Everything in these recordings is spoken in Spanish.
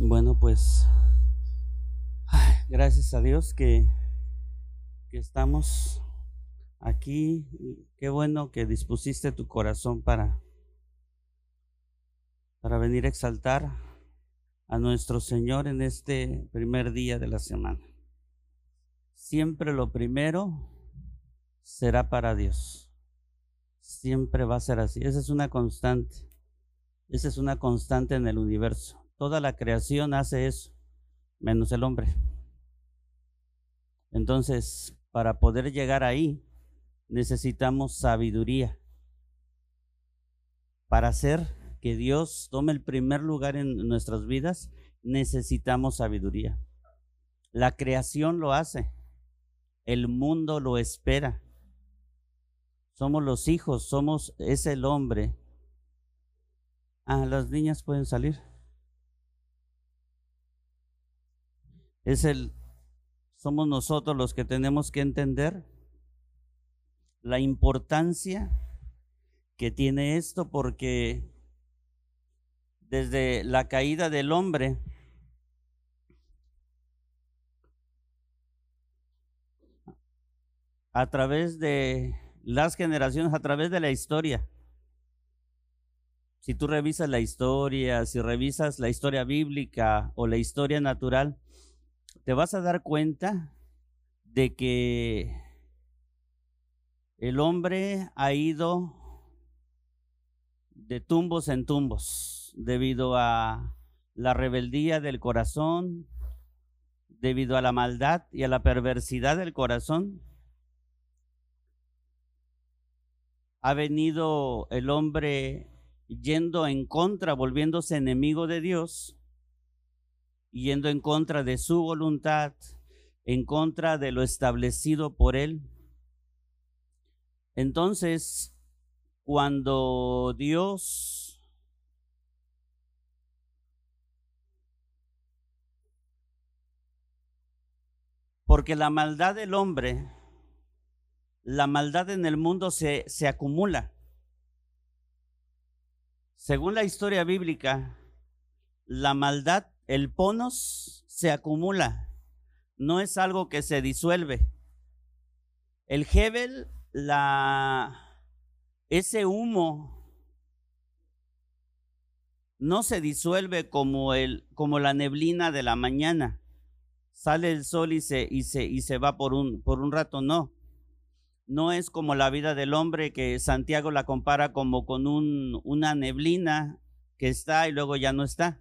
Bueno, pues gracias a Dios que, que estamos aquí. Qué bueno que dispusiste tu corazón para, para venir a exaltar a nuestro Señor en este primer día de la semana. Siempre lo primero será para Dios. Siempre va a ser así. Esa es una constante. Esa es una constante en el universo. Toda la creación hace eso, menos el hombre. Entonces, para poder llegar ahí, necesitamos sabiduría. Para hacer que Dios tome el primer lugar en nuestras vidas, necesitamos sabiduría. La creación lo hace, el mundo lo espera. Somos los hijos, somos, es el hombre. Ah, las niñas pueden salir. Es el, somos nosotros los que tenemos que entender la importancia que tiene esto porque desde la caída del hombre, a través de las generaciones, a través de la historia. Si tú revisas la historia, si revisas la historia bíblica o la historia natural, te vas a dar cuenta de que el hombre ha ido de tumbos en tumbos debido a la rebeldía del corazón, debido a la maldad y a la perversidad del corazón. Ha venido el hombre yendo en contra, volviéndose enemigo de Dios yendo en contra de su voluntad, en contra de lo establecido por Él. Entonces, cuando Dios porque la maldad del hombre, la maldad en el mundo se, se acumula. Según la historia bíblica, la maldad el ponos se acumula, no es algo que se disuelve. El Hebel, la, ese humo no se disuelve como, el, como la neblina de la mañana. Sale el sol y se, y se, y se va por un, por un rato, no. No es como la vida del hombre que Santiago la compara como con un, una neblina que está y luego ya no está.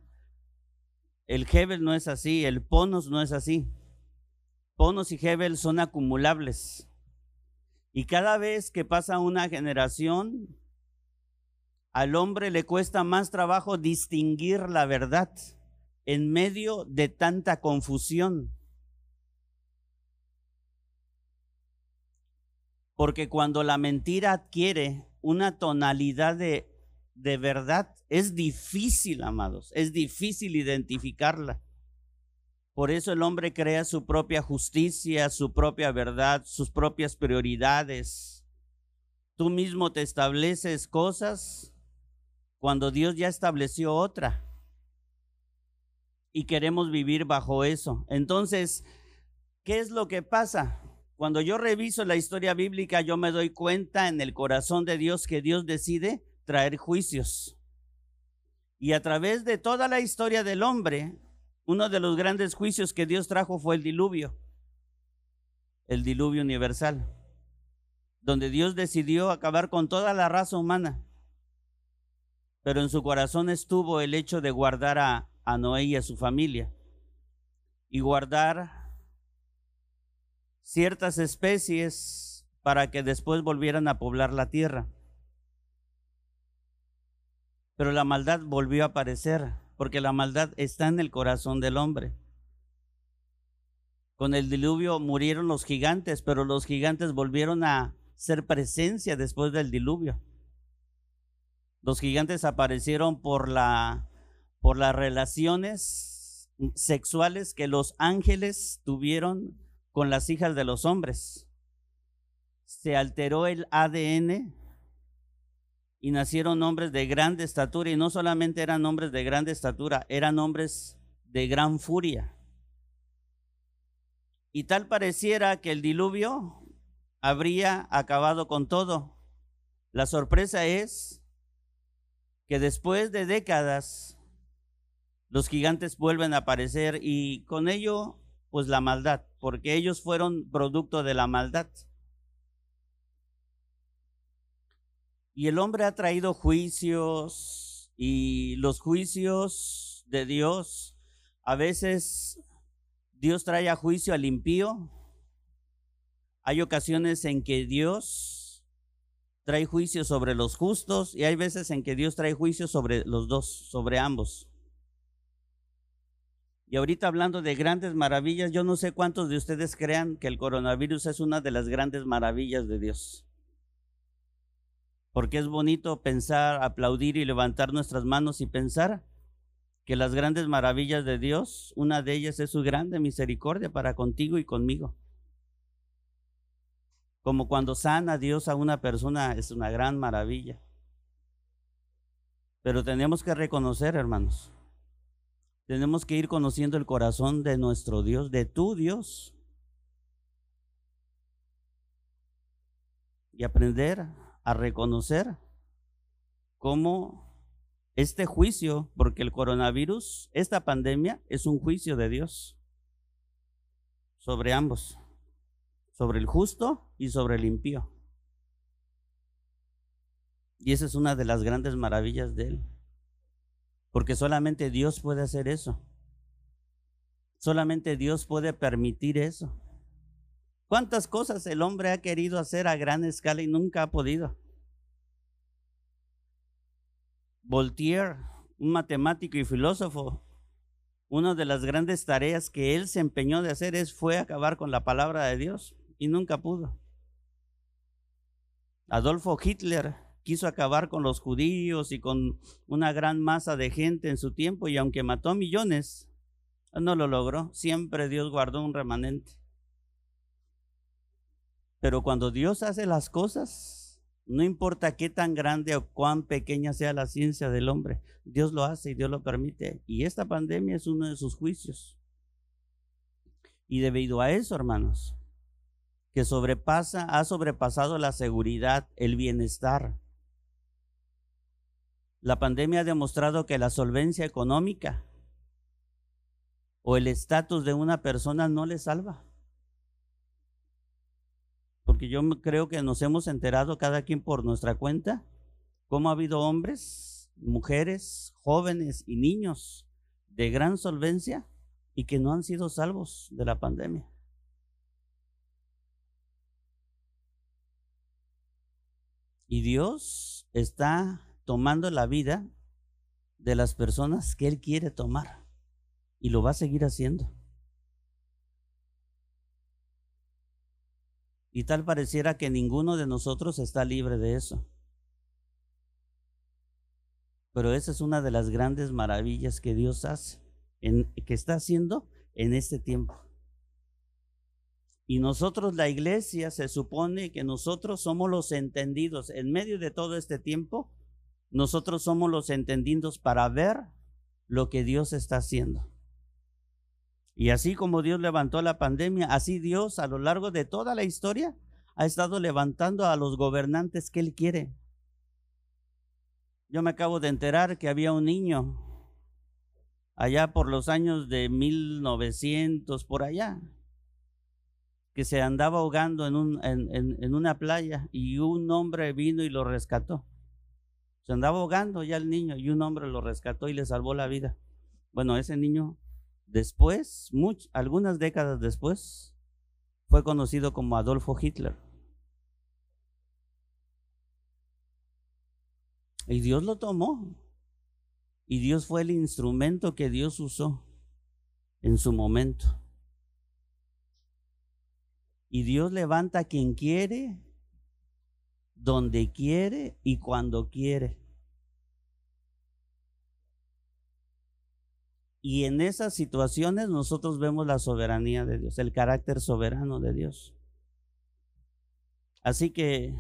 El Hebel no es así, el Ponos no es así. Ponos y Hebel son acumulables. Y cada vez que pasa una generación, al hombre le cuesta más trabajo distinguir la verdad en medio de tanta confusión. Porque cuando la mentira adquiere una tonalidad de de verdad es difícil, amados, es difícil identificarla. Por eso el hombre crea su propia justicia, su propia verdad, sus propias prioridades. Tú mismo te estableces cosas cuando Dios ya estableció otra. Y queremos vivir bajo eso. Entonces, ¿qué es lo que pasa? Cuando yo reviso la historia bíblica, yo me doy cuenta en el corazón de Dios que Dios decide traer juicios. Y a través de toda la historia del hombre, uno de los grandes juicios que Dios trajo fue el diluvio, el diluvio universal, donde Dios decidió acabar con toda la raza humana. Pero en su corazón estuvo el hecho de guardar a, a Noé y a su familia y guardar ciertas especies para que después volvieran a poblar la tierra. Pero la maldad volvió a aparecer, porque la maldad está en el corazón del hombre. Con el diluvio murieron los gigantes, pero los gigantes volvieron a ser presencia después del diluvio. Los gigantes aparecieron por la por las relaciones sexuales que los ángeles tuvieron con las hijas de los hombres. Se alteró el ADN y nacieron hombres de grande estatura y no solamente eran hombres de grande estatura, eran hombres de gran furia. Y tal pareciera que el diluvio habría acabado con todo. La sorpresa es que después de décadas los gigantes vuelven a aparecer y con ello pues la maldad, porque ellos fueron producto de la maldad. Y el hombre ha traído juicios y los juicios de Dios, a veces Dios trae a juicio al impío. Hay ocasiones en que Dios trae juicio sobre los justos y hay veces en que Dios trae juicio sobre los dos, sobre ambos. Y ahorita hablando de grandes maravillas, yo no sé cuántos de ustedes crean que el coronavirus es una de las grandes maravillas de Dios. Porque es bonito pensar, aplaudir y levantar nuestras manos y pensar que las grandes maravillas de Dios, una de ellas es su grande misericordia para contigo y conmigo. Como cuando sana Dios a una persona es una gran maravilla. Pero tenemos que reconocer, hermanos, tenemos que ir conociendo el corazón de nuestro Dios, de tu Dios. Y aprender a reconocer cómo este juicio, porque el coronavirus, esta pandemia, es un juicio de Dios sobre ambos, sobre el justo y sobre el impío. Y esa es una de las grandes maravillas de Él. Porque solamente Dios puede hacer eso. Solamente Dios puede permitir eso. ¿Cuántas cosas el hombre ha querido hacer a gran escala y nunca ha podido? Voltaire, un matemático y filósofo, una de las grandes tareas que él se empeñó de hacer es fue acabar con la palabra de Dios y nunca pudo. Adolfo Hitler quiso acabar con los judíos y con una gran masa de gente en su tiempo y aunque mató millones, no lo logró. Siempre Dios guardó un remanente. Pero cuando Dios hace las cosas, no importa qué tan grande o cuán pequeña sea la ciencia del hombre, Dios lo hace y Dios lo permite. Y esta pandemia es uno de sus juicios. Y debido a eso, hermanos, que sobrepasa, ha sobrepasado la seguridad, el bienestar, la pandemia ha demostrado que la solvencia económica o el estatus de una persona no le salva. Porque yo creo que nos hemos enterado cada quien por nuestra cuenta cómo ha habido hombres, mujeres, jóvenes y niños de gran solvencia y que no han sido salvos de la pandemia. Y Dios está tomando la vida de las personas que Él quiere tomar. Y lo va a seguir haciendo. Y tal pareciera que ninguno de nosotros está libre de eso. Pero esa es una de las grandes maravillas que Dios hace, en, que está haciendo en este tiempo. Y nosotros, la iglesia, se supone que nosotros somos los entendidos en medio de todo este tiempo nosotros somos los entendidos para ver lo que Dios está haciendo. Y así como Dios levantó la pandemia, así Dios a lo largo de toda la historia ha estado levantando a los gobernantes que Él quiere. Yo me acabo de enterar que había un niño allá por los años de 1900, por allá, que se andaba ahogando en, un, en una playa y un hombre vino y lo rescató. Se andaba ahogando ya el niño y un hombre lo rescató y le salvó la vida. Bueno, ese niño después, algunas décadas después, fue conocido como Adolfo Hitler. Y Dios lo tomó. Y Dios fue el instrumento que Dios usó en su momento. Y Dios levanta a quien quiere donde quiere y cuando quiere. Y en esas situaciones nosotros vemos la soberanía de Dios, el carácter soberano de Dios. Así que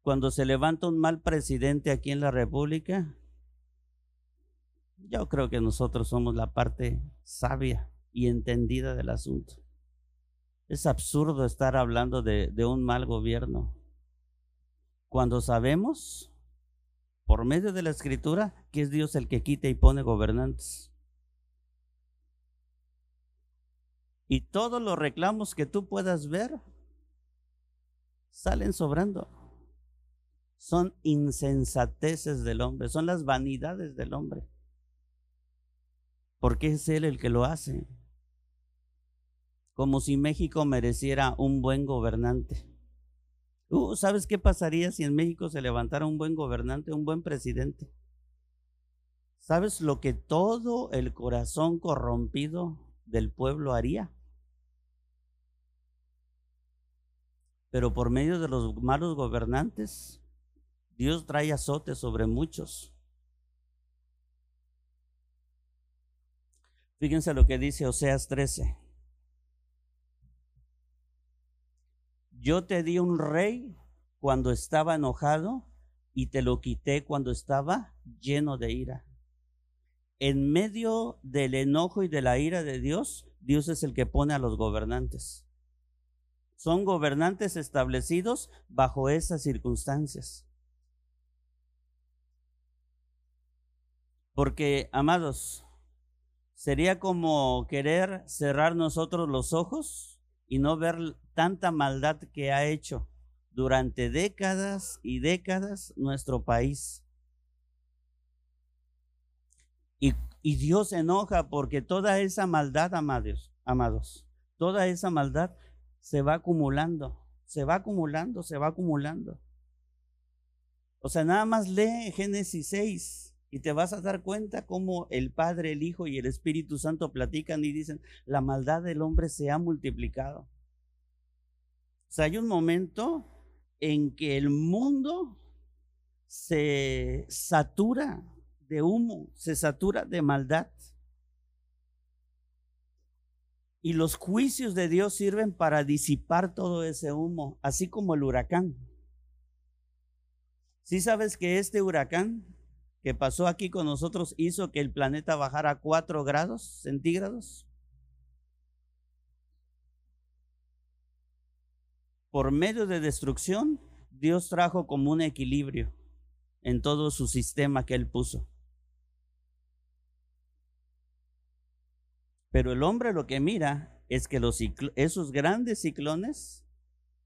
cuando se levanta un mal presidente aquí en la República, Yo creo que nosotros somos la parte sabia y entendida del asunto. Es absurdo estar hablando de, de un mal gobierno cuando sabemos por medio de la escritura que es Dios el que quita y pone gobernantes. Y todos los reclamos que tú puedas ver salen sobrando. Son insensateces del hombre, son las vanidades del hombre. Porque es Él el que lo hace. Como si México mereciera un buen gobernante. Uh, ¿Sabes qué pasaría si en México se levantara un buen gobernante, un buen presidente? ¿Sabes lo que todo el corazón corrompido del pueblo haría? Pero por medio de los malos gobernantes, Dios trae azote sobre muchos. Fíjense lo que dice Oseas 13. Yo te di un rey cuando estaba enojado y te lo quité cuando estaba lleno de ira. En medio del enojo y de la ira de Dios, Dios es el que pone a los gobernantes. Son gobernantes establecidos bajo esas circunstancias. Porque, amados, sería como querer cerrar nosotros los ojos y no ver tanta maldad que ha hecho durante décadas y décadas nuestro país. Y, Dios enoja porque toda esa maldad, amados, amados, toda esa maldad se va acumulando, se va acumulando, se va acumulando. O sea, nada más lee Génesis 6 y te vas a dar cuenta cómo el Padre, el Hijo y el Espíritu Santo platican y dicen, la maldad del hombre se ha multiplicado. O sea, hay un momento en que el mundo se satura de humo, se satura de maldad. Y los juicios de Dios sirven para disipar todo ese humo, así como el huracán. ¿Sí sabes que este huracán que pasó aquí con nosotros hizo que el planeta bajara a 4 grados centígrados? Por medio de destrucción, Dios trajo como un equilibrio en todo su sistema que él puso. Pero el hombre lo que mira es que los esos grandes ciclones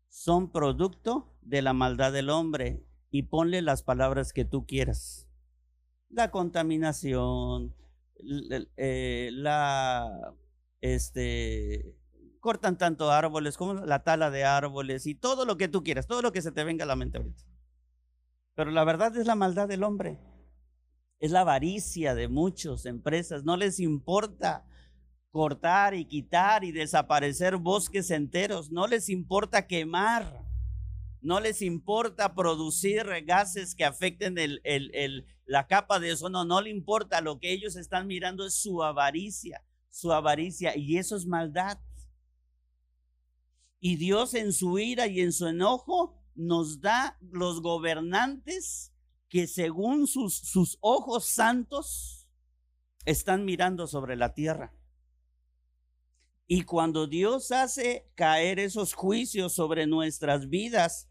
son producto de la maldad del hombre y ponle las palabras que tú quieras. La contaminación, eh, la, este, cortan tanto árboles como la tala de árboles y todo lo que tú quieras, todo lo que se te venga a la mente ahorita. Pero la verdad es la maldad del hombre. Es la avaricia de muchas empresas. No les importa cortar y quitar y desaparecer bosques enteros. No les importa quemar. No les importa producir gases que afecten la capa de ozono. No le importa. Lo que ellos están mirando es su avaricia. Su avaricia. Y eso es maldad. Y Dios en su ira y en su enojo nos da los gobernantes que según sus, sus ojos santos están mirando sobre la tierra. Y cuando Dios hace caer esos juicios sobre nuestras vidas,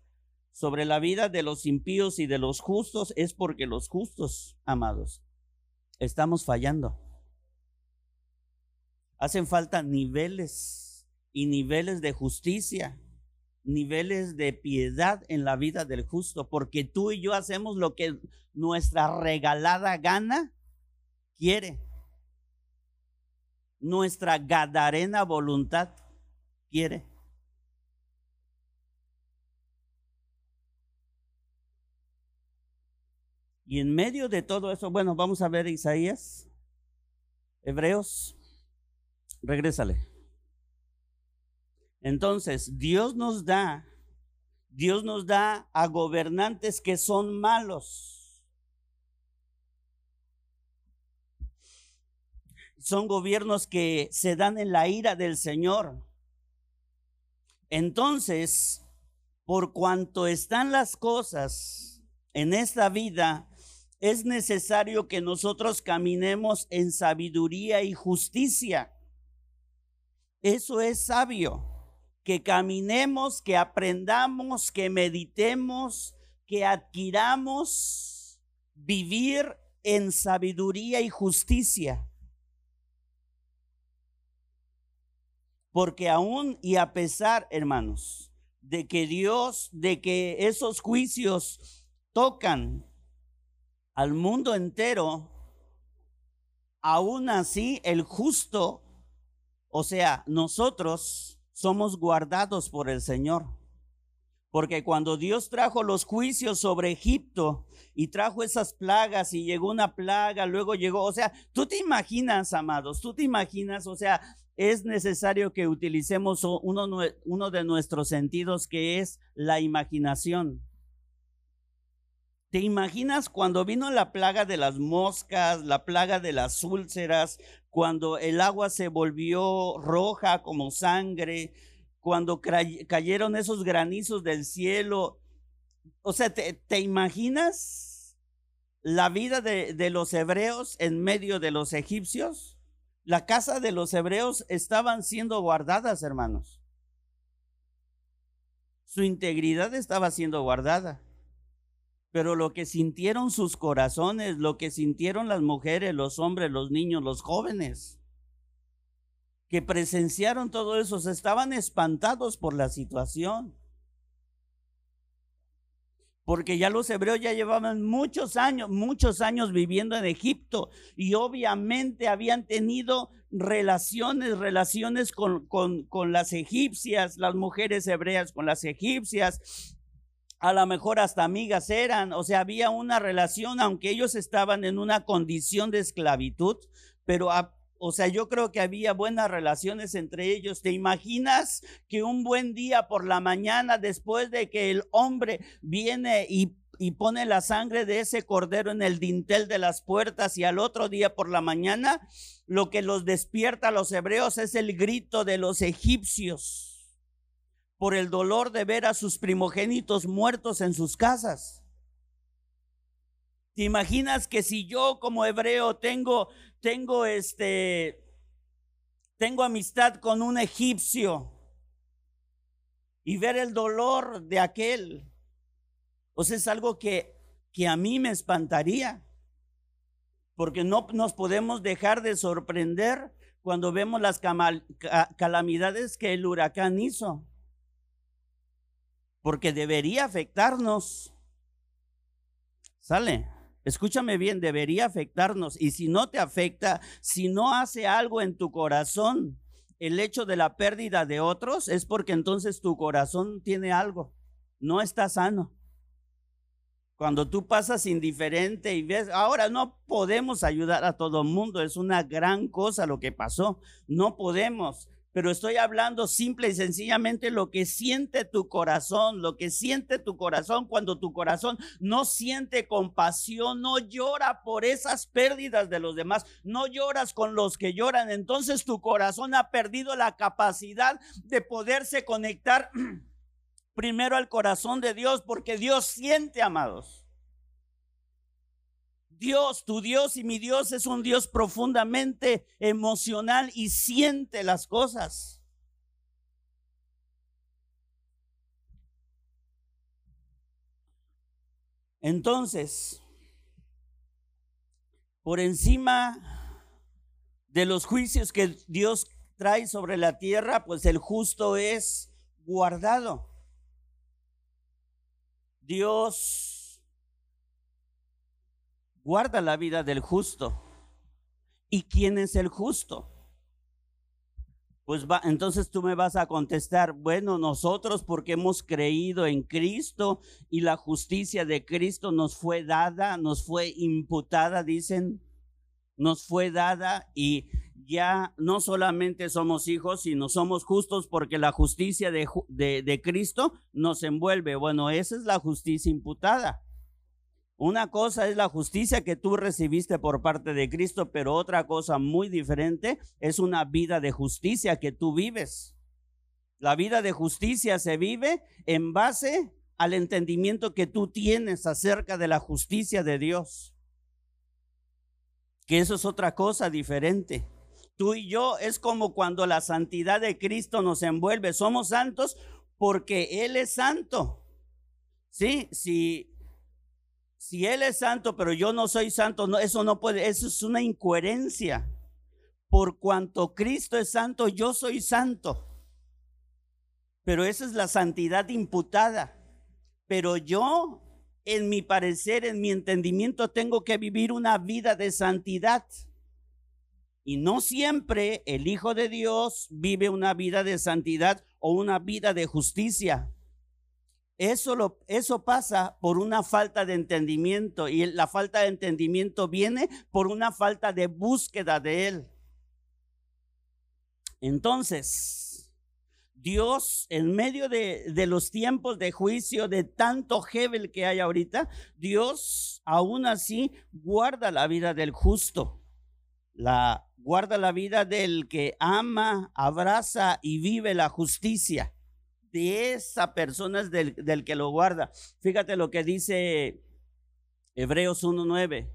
sobre la vida de los impíos y de los justos, es porque los justos, amados, estamos fallando. Hacen falta niveles y niveles de justicia, niveles de piedad en la vida del justo, porque tú y yo hacemos lo que nuestra regalada gana quiere nuestra gadarena voluntad quiere. Y en medio de todo eso, bueno, vamos a ver Isaías, Hebreos, regrésale. Entonces, Dios nos da, Dios nos da a gobernantes que son malos son gobiernos que se dan en la ira del Señor. Entonces, por cuanto están las cosas en esta vida es necesario que nosotros caminemos en sabiduría y justicia. Eso es sabio, que caminemos, que aprendamos, que meditemos, que adquiramos vivir en sabiduría y justicia. Porque aún y a pesar, hermanos, de que Dios, de que esos juicios tocan al mundo entero, aún así el justo, o sea, nosotros somos guardados por el Señor. Porque cuando Dios trajo los juicios sobre Egipto y trajo esas plagas y llegó una plaga, luego llegó, o sea, tú te imaginas, amados, tú te imaginas, o sea, es necesario que utilicemos uno, de nuestros sentidos que es la imaginación. ¿Te imaginas cuando vino la plaga de las moscas, la plaga de las úlceras, cuando el agua se volvió roja como sangre, cuando cayeron esos granizos del cielo? O sea, ¿te, imaginas la vida de, de los hebreos en medio de los egipcios? La casa de los hebreos estaban siendo guardadas, hermanos. Su integridad estaba siendo guardada. Pero lo que sintieron sus corazones, lo que sintieron las mujeres, los hombres, los niños, los jóvenes, que presenciaron todo eso, estaban espantados por la situación. Porque ya los hebreos ya llevaban muchos años, muchos años viviendo en Egipto y obviamente habían tenido relaciones, relaciones con, con, con las egipcias, las mujeres hebreas con las egipcias, a lo mejor hasta amigas eran, o sea, había una relación, aunque ellos estaban en una condición de esclavitud, pero, o sea, yo creo que había buenas relaciones entre ellos. ¿Te imaginas que un buen día por la mañana, después de que el hombre viene y y pone la sangre de ese cordero en el dintel de las puertas y al otro día por la mañana lo que los despierta a los hebreos es el grito de los egipcios por el dolor de ver a sus primogénitos muertos en sus casas. ¿Te imaginas que si yo como hebreo tengo tengo este tengo amistad con un egipcio y ver el dolor de aquel? Sea, es algo que que a mí me espantaría. Porque no nos podemos dejar de sorprender cuando vemos las calamidades que el huracán hizo porque debería afectarnos. ¿Sale? Escúchame bien, debería afectarnos. Y si no te afecta, si no hace algo en tu corazón, el hecho de la pérdida de otros, es porque entonces tu corazón tiene algo, no está sano. Cuando tú pasas indiferente y ves, ahora no podemos ayudar a todo el mundo, es una gran cosa lo que pasó, no podemos pero estoy hablando simple y sencillamente lo que siente tu corazón, lo que siente tu corazón cuando tu corazón no siente compasión, no llora por esas pérdidas de los demás, no lloras con los que lloran, entonces tu corazón ha perdido la capacidad de poderse conectar primero al corazón de Dios, porque Dios siente, amados. Dios, tu Dios y mi Dios es un Dios profundamente emocional y siente las cosas. Entonces, por encima de los juicios que Dios trae sobre la tierra, pues el justo es guardado. Dios guarda la vida del justo. ¿Y quién es el justo? Pues va, entonces tú me vas a contestar, bueno, nosotros porque hemos creído en Cristo y la justicia de Cristo nos fue dada, nos fue imputada, dicen, nos fue dada y ya no solamente somos hijos, sino somos justos porque la justicia de, de, de Cristo nos envuelve. Bueno, esa es la justicia imputada. Una cosa es la justicia que tú recibiste por parte de Cristo, pero otra cosa muy diferente es una vida de justicia que tú vives. La vida de justicia se vive en base al entendimiento que tú tienes acerca de la justicia de Dios. que eso es otra cosa diferente. Tú y yo es como cuando la santidad de Cristo nos envuelve. Somos santos porque Él es santo. Sí, si, si Él es santo, pero yo no soy santo, no, eso no puede, eso es una incoherencia. Por cuanto Cristo es santo, yo soy santo. Pero esa es la santidad imputada. Pero yo, en mi parecer, en mi entendimiento, tengo que vivir una vida de santidad. Y no siempre el Hijo de Dios vive una vida de santidad o una vida de justicia. Eso, eso pasa por una falta de entendimiento y la falta de entendimiento viene por una falta de búsqueda de Él. Entonces, Dios, en medio de, de, los tiempos de juicio, de tanto Hebel que hay ahorita, Dios aún así guarda la vida del justo la guarda la vida del que ama, abraza y vive la justicia. De esa persona es del, del que lo guarda. Fíjate lo que dice Hebreos 1.9.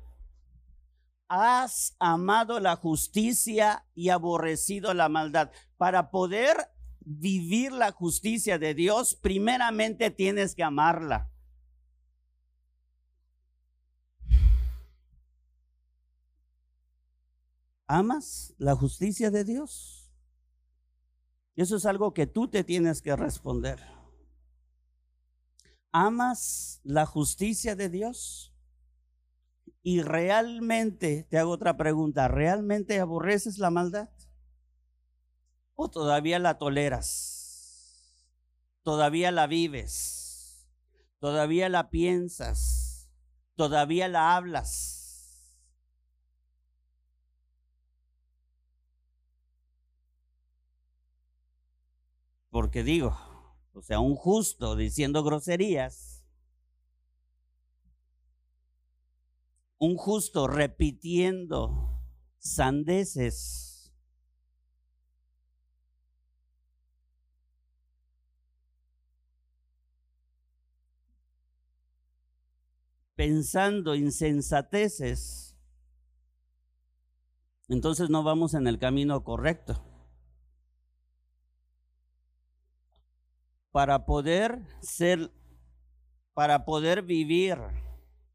Has amado la justicia y aborrecido la maldad. Para poder vivir la justicia de Dios, primeramente tienes que amarla. ¿Amas la justicia de Dios? Eso es algo que tú te tienes que responder. ¿Amas la justicia de Dios? Y realmente, te hago otra pregunta, ¿realmente aborreces la maldad? ¿O todavía la toleras? ¿Todavía la vives? ¿Todavía la piensas? ¿Todavía la hablas? Porque digo, o sea, un justo diciendo groserías, un justo repitiendo sandeces. pensando insensateces, entonces no vamos en el camino correcto. Para poder ser, para poder vivir,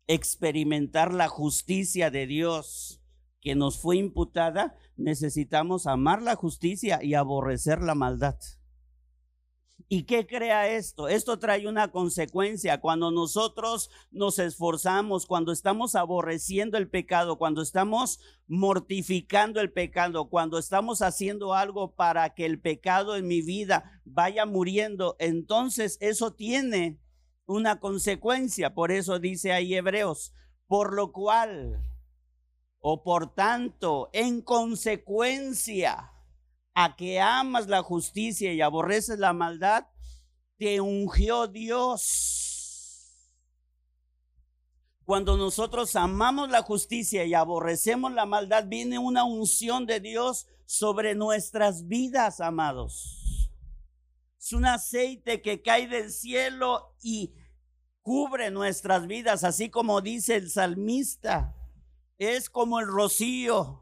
experimentar la justicia de Dios que nos fue imputada, necesitamos amar la justicia y aborrecer la maldad. ¿Y qué crea esto? Esto trae una consecuencia. Cuando nosotros nos esforzamos, cuando estamos aborreciendo el pecado, cuando estamos mortificando el pecado, cuando estamos haciendo algo para que el pecado en mi vida vaya muriendo, entonces eso tiene una consecuencia. Por eso dice ahí Hebreos, por lo cual, o por tanto, en consecuencia, a que amas la justicia y aborreces la maldad, te ungió Dios. Cuando nosotros amamos la justicia y aborrecemos la maldad, viene una unción de Dios sobre nuestras vidas, amados. Es un aceite que cae del cielo y cubre nuestras vidas, así como dice el salmista. Es como el rocío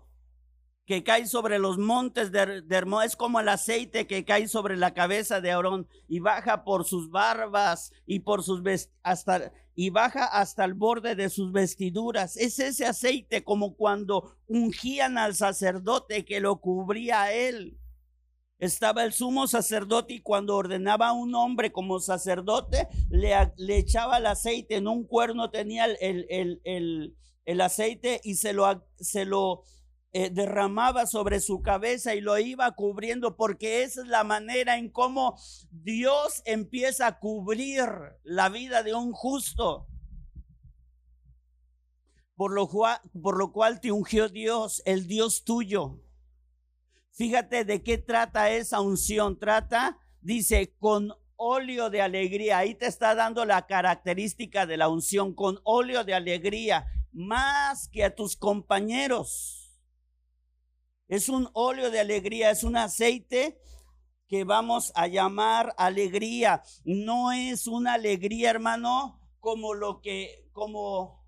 que cae sobre los montes de, de es como el aceite que cae sobre la cabeza de Aarón y baja por sus barbas y por sus hasta y baja hasta el borde de sus vestiduras. Es ese aceite como cuando ungían al sacerdote que lo cubría a él. Estaba el sumo sacerdote y cuando ordenaba a un hombre como sacerdote, le, le echaba el aceite en un cuerno, tenía el, el, el, el aceite y se lo, se lo eh, derramaba sobre su cabeza y lo iba cubriendo porque esa es la manera en cómo Dios empieza a cubrir la vida de un justo. Por lo, cual, por lo cual te ungió Dios, el Dios tuyo. Fíjate de qué trata esa unción. Trata, dice, con óleo de alegría. Ahí te está dando la característica de la unción, con óleo de alegría, más que a tus compañeros es un óleo de alegría, es un aceite que vamos a llamar alegría. No es una alegría, hermano, como lo que, como,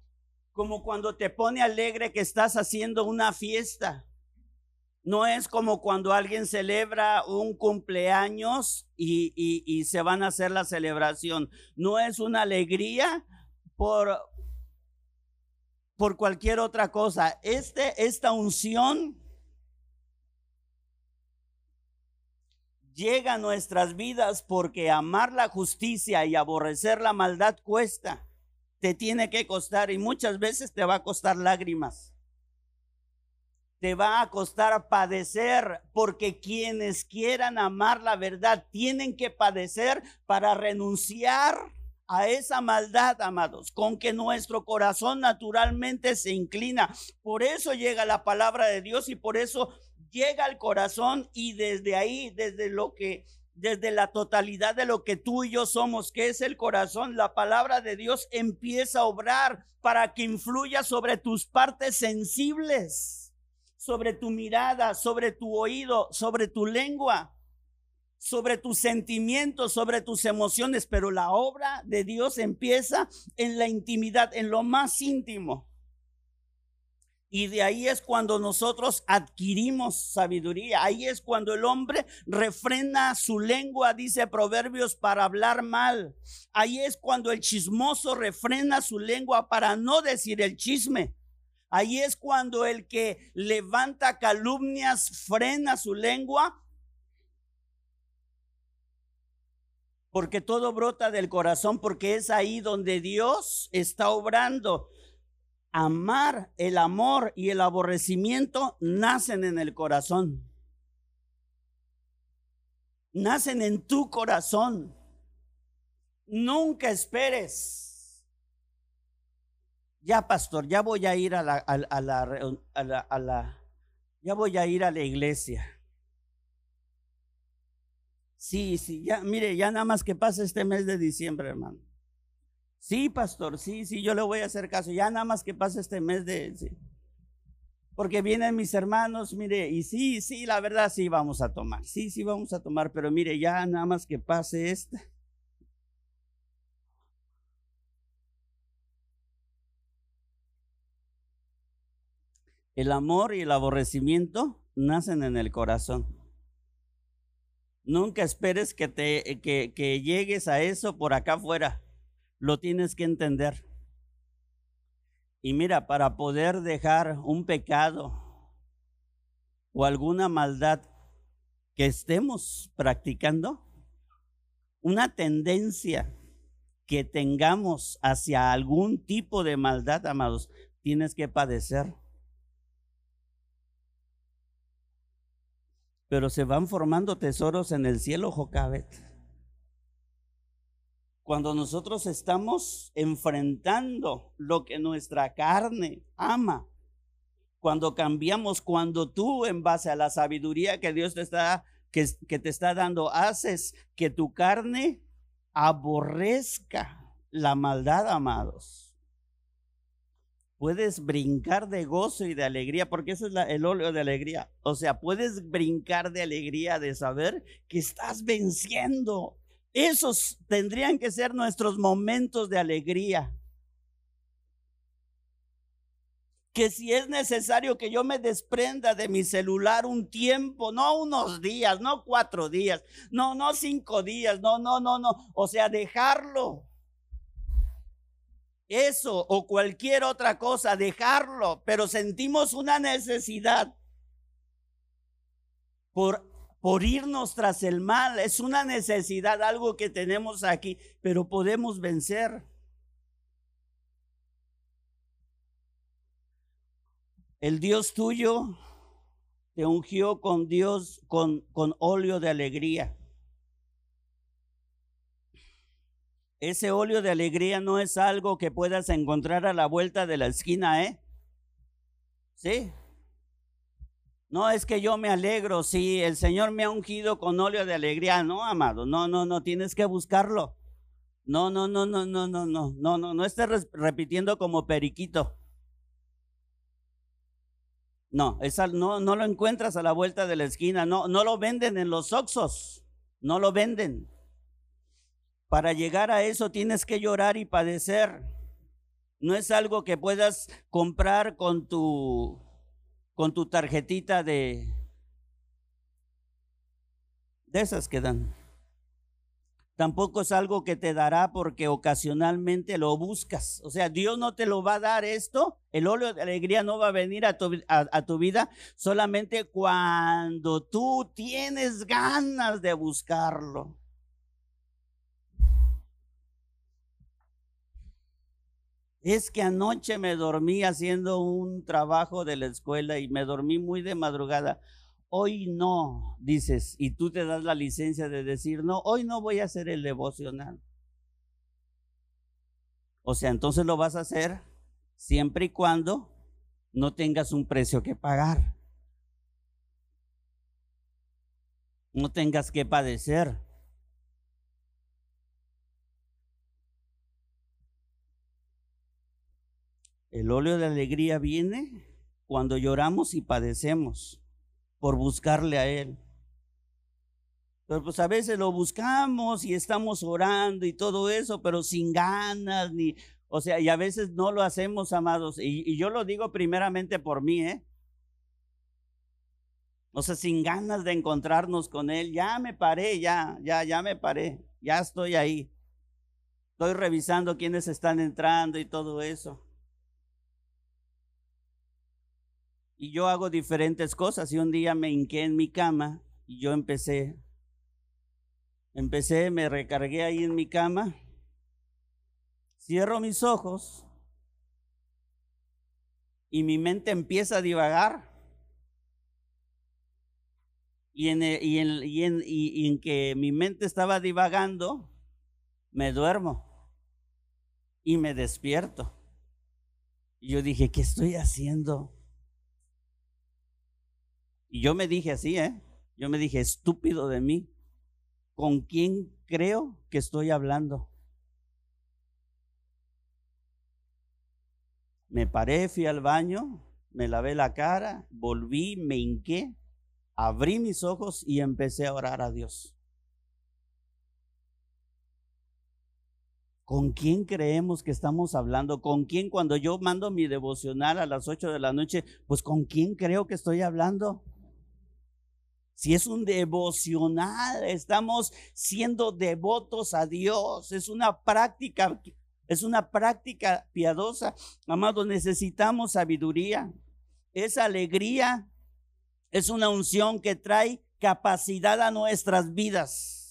como cuando te pone alegre que estás haciendo una fiesta. No es como cuando alguien celebra un cumpleaños y, y, se van a hacer la celebración. No es una alegría por, por cualquier otra cosa. Este, esta unción llega a nuestras vidas porque amar la justicia y aborrecer la maldad cuesta. Te tiene que costar y muchas veces te va a costar lágrimas te va a costar padecer, porque quienes quieran amar la verdad tienen que padecer para renunciar a esa maldad, amados, con que nuestro corazón naturalmente se inclina. Por eso llega la palabra de Dios y por eso llega al corazón y desde ahí, desde lo que desde la totalidad de lo que tú y yo somos, que es el corazón, la palabra de Dios empieza a obrar para que influya sobre tus partes sensibles sobre tu mirada, sobre tu oído, sobre tu lengua, sobre tus sentimientos, sobre tus emociones, pero la obra de Dios empieza en la intimidad, en lo más íntimo. Y de ahí es cuando nosotros adquirimos sabiduría. Ahí es cuando el hombre refrena su lengua, dice Proverbios, para hablar mal. Ahí es cuando el chismoso refrena su lengua para no decir el chisme. Ahí es cuando el que levanta calumnias frena su lengua. Porque todo brota del corazón, porque es ahí donde Dios está obrando. Amar, el amor y el aborrecimiento nacen en el corazón. Nacen en tu corazón. Nunca esperes ya pastor, ya voy a ir a la, a, la, ya voy a ir a la iglesia. Sí, sí, ya, mire, ya nada más que pase este mes de diciembre, hermano. Sí, pastor, sí, sí, yo le voy a hacer caso, ya nada más que pase este mes de... Porque vienen mis hermanos, mire, y sí, sí, la verdad sí vamos a tomar, sí, sí vamos a tomar, pero mire, ya nada más que pase este El amor y el aborrecimiento nacen en el corazón. Nunca esperes que, te, que, que llegues a eso por acá afuera. Lo tienes que entender. Y mira, para poder dejar un pecado o alguna maldad que estemos practicando, una tendencia que tengamos hacia algún tipo de maldad, amados, tienes que padecer. pero se van formando tesoros en el cielo, Jocabet. Cuando nosotros estamos enfrentando lo que nuestra carne ama, cuando cambiamos, cuando tú en base a la sabiduría que Dios te está, que, te está dando, haces que tu carne aborrezca la maldad, amados puedes brincar de gozo y de alegría, porque ese es el óleo de alegría. O sea, puedes brincar de alegría de saber que estás venciendo. Esos tendrían que ser nuestros momentos de alegría. Que si es necesario que yo me desprenda de mi celular un tiempo, no unos días, no cuatro días, no, no cinco días, no, no, no, no. O sea, dejarlo eso o cualquier otra cosa, dejarlo, pero sentimos una necesidad por, por irnos tras el mal. Es una necesidad, algo que tenemos aquí, pero podemos vencer. El Dios tuyo te ungió con Dios, con, con óleo de alegría. Ese óleo de alegría no es algo que puedas encontrar a la vuelta de la esquina, ¿eh? ¿Sí? No es que yo me alegro, si el Señor me ha ungido con óleo de alegría, no, amado, no, no, no, tienes que buscarlo. No, no, no, no, no, no, no, no, no, no estés repitiendo como periquito. No, esa, no, no lo encuentras a la vuelta de la esquina, no, no lo venden en los oxos, no lo venden. Para llegar a eso tienes que llorar y padecer. No es algo que puedas comprar con tu con tu tarjetita de de esas que dan. Tampoco es algo que te dará porque ocasionalmente lo buscas. O sea, Dios no te lo va a dar esto. El óleo de alegría no va a venir a tu, a tu vida solamente cuando tú tienes ganas de buscarlo. Es que anoche me dormí haciendo un trabajo de la escuela y me dormí muy de madrugada. Hoy no, dices, y tú te das la licencia de decir, no, hoy no voy a hacer el devocional. O sea, entonces lo vas a hacer siempre y cuando no tengas un precio que pagar. No tengas que padecer. El óleo de alegría viene cuando lloramos y padecemos por buscarle a Él. Pero pues a veces lo buscamos y estamos orando y todo eso, pero sin ganas, ni, o sea, y a veces no lo hacemos, amados. Y, yo lo digo primeramente por mí, ¿eh? O sea, sin ganas de encontrarnos con Él. Ya me paré, ya, ya, ya me paré. Ya estoy ahí. Estoy revisando quiénes están entrando y todo eso. Y yo hago diferentes cosas. Y un día me hinqué en mi cama y yo empecé. Empecé, me recargué ahí en mi cama. Cierro mis ojos y mi mente empieza a divagar. Y en, y en, y en, y en que mi mente estaba divagando, me duermo y me despierto. Y yo dije, ¿qué estoy haciendo? Y yo me dije así, ¿eh? Yo me dije, estúpido de mí, ¿con quién creo que estoy hablando? Me paré, fui al baño, me lavé la cara, volví, me hinqué, abrí mis ojos y empecé a orar a Dios. ¿Con quién creemos que estamos hablando? ¿Con quién cuando yo mando mi devocional a las 8 de la noche? Pues con quién creo que estoy hablando? Si es un devocional, estamos siendo devotos a Dios, es una práctica, es una práctica piadosa. Amado, necesitamos sabiduría. Esa alegría es una unción que trae capacidad a nuestras vidas.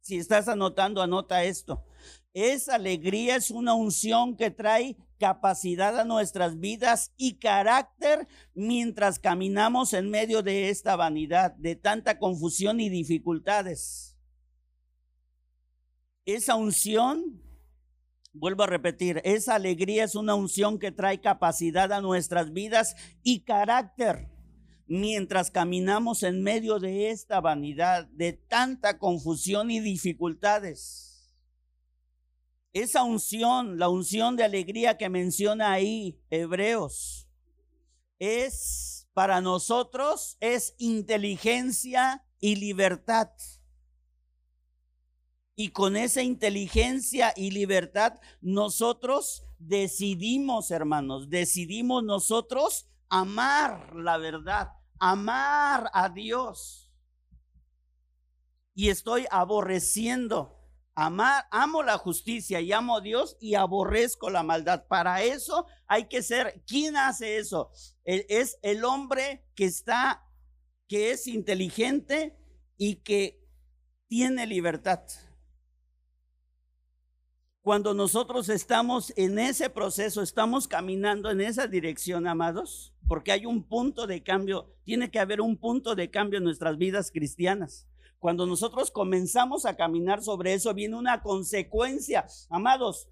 Si estás anotando, anota esto. Esa alegría es una unción que trae capacidad a nuestras vidas y carácter mientras caminamos en medio de esta vanidad, de tanta confusión y dificultades. Esa unción, vuelvo a repetir, esa alegría es una unción que trae capacidad a nuestras vidas y carácter mientras caminamos en medio de esta vanidad, de tanta confusión y dificultades. Esa unción, la unción de alegría que menciona ahí Hebreos, es para nosotros, es inteligencia y libertad. Y con esa inteligencia y libertad nosotros decidimos, hermanos, decidimos nosotros amar la verdad, amar a Dios. Y estoy aborreciendo Amar, amo la justicia y amo a Dios y aborrezco la maldad. Para eso hay que ser, ¿quién hace eso? Es el hombre que está, que es inteligente y que tiene libertad. Cuando nosotros estamos en ese proceso, estamos caminando en esa dirección, amados, porque hay un punto de cambio, tiene que haber un punto de cambio en nuestras vidas cristianas. Cuando nosotros comenzamos a caminar sobre eso, viene una consecuencia. Amados,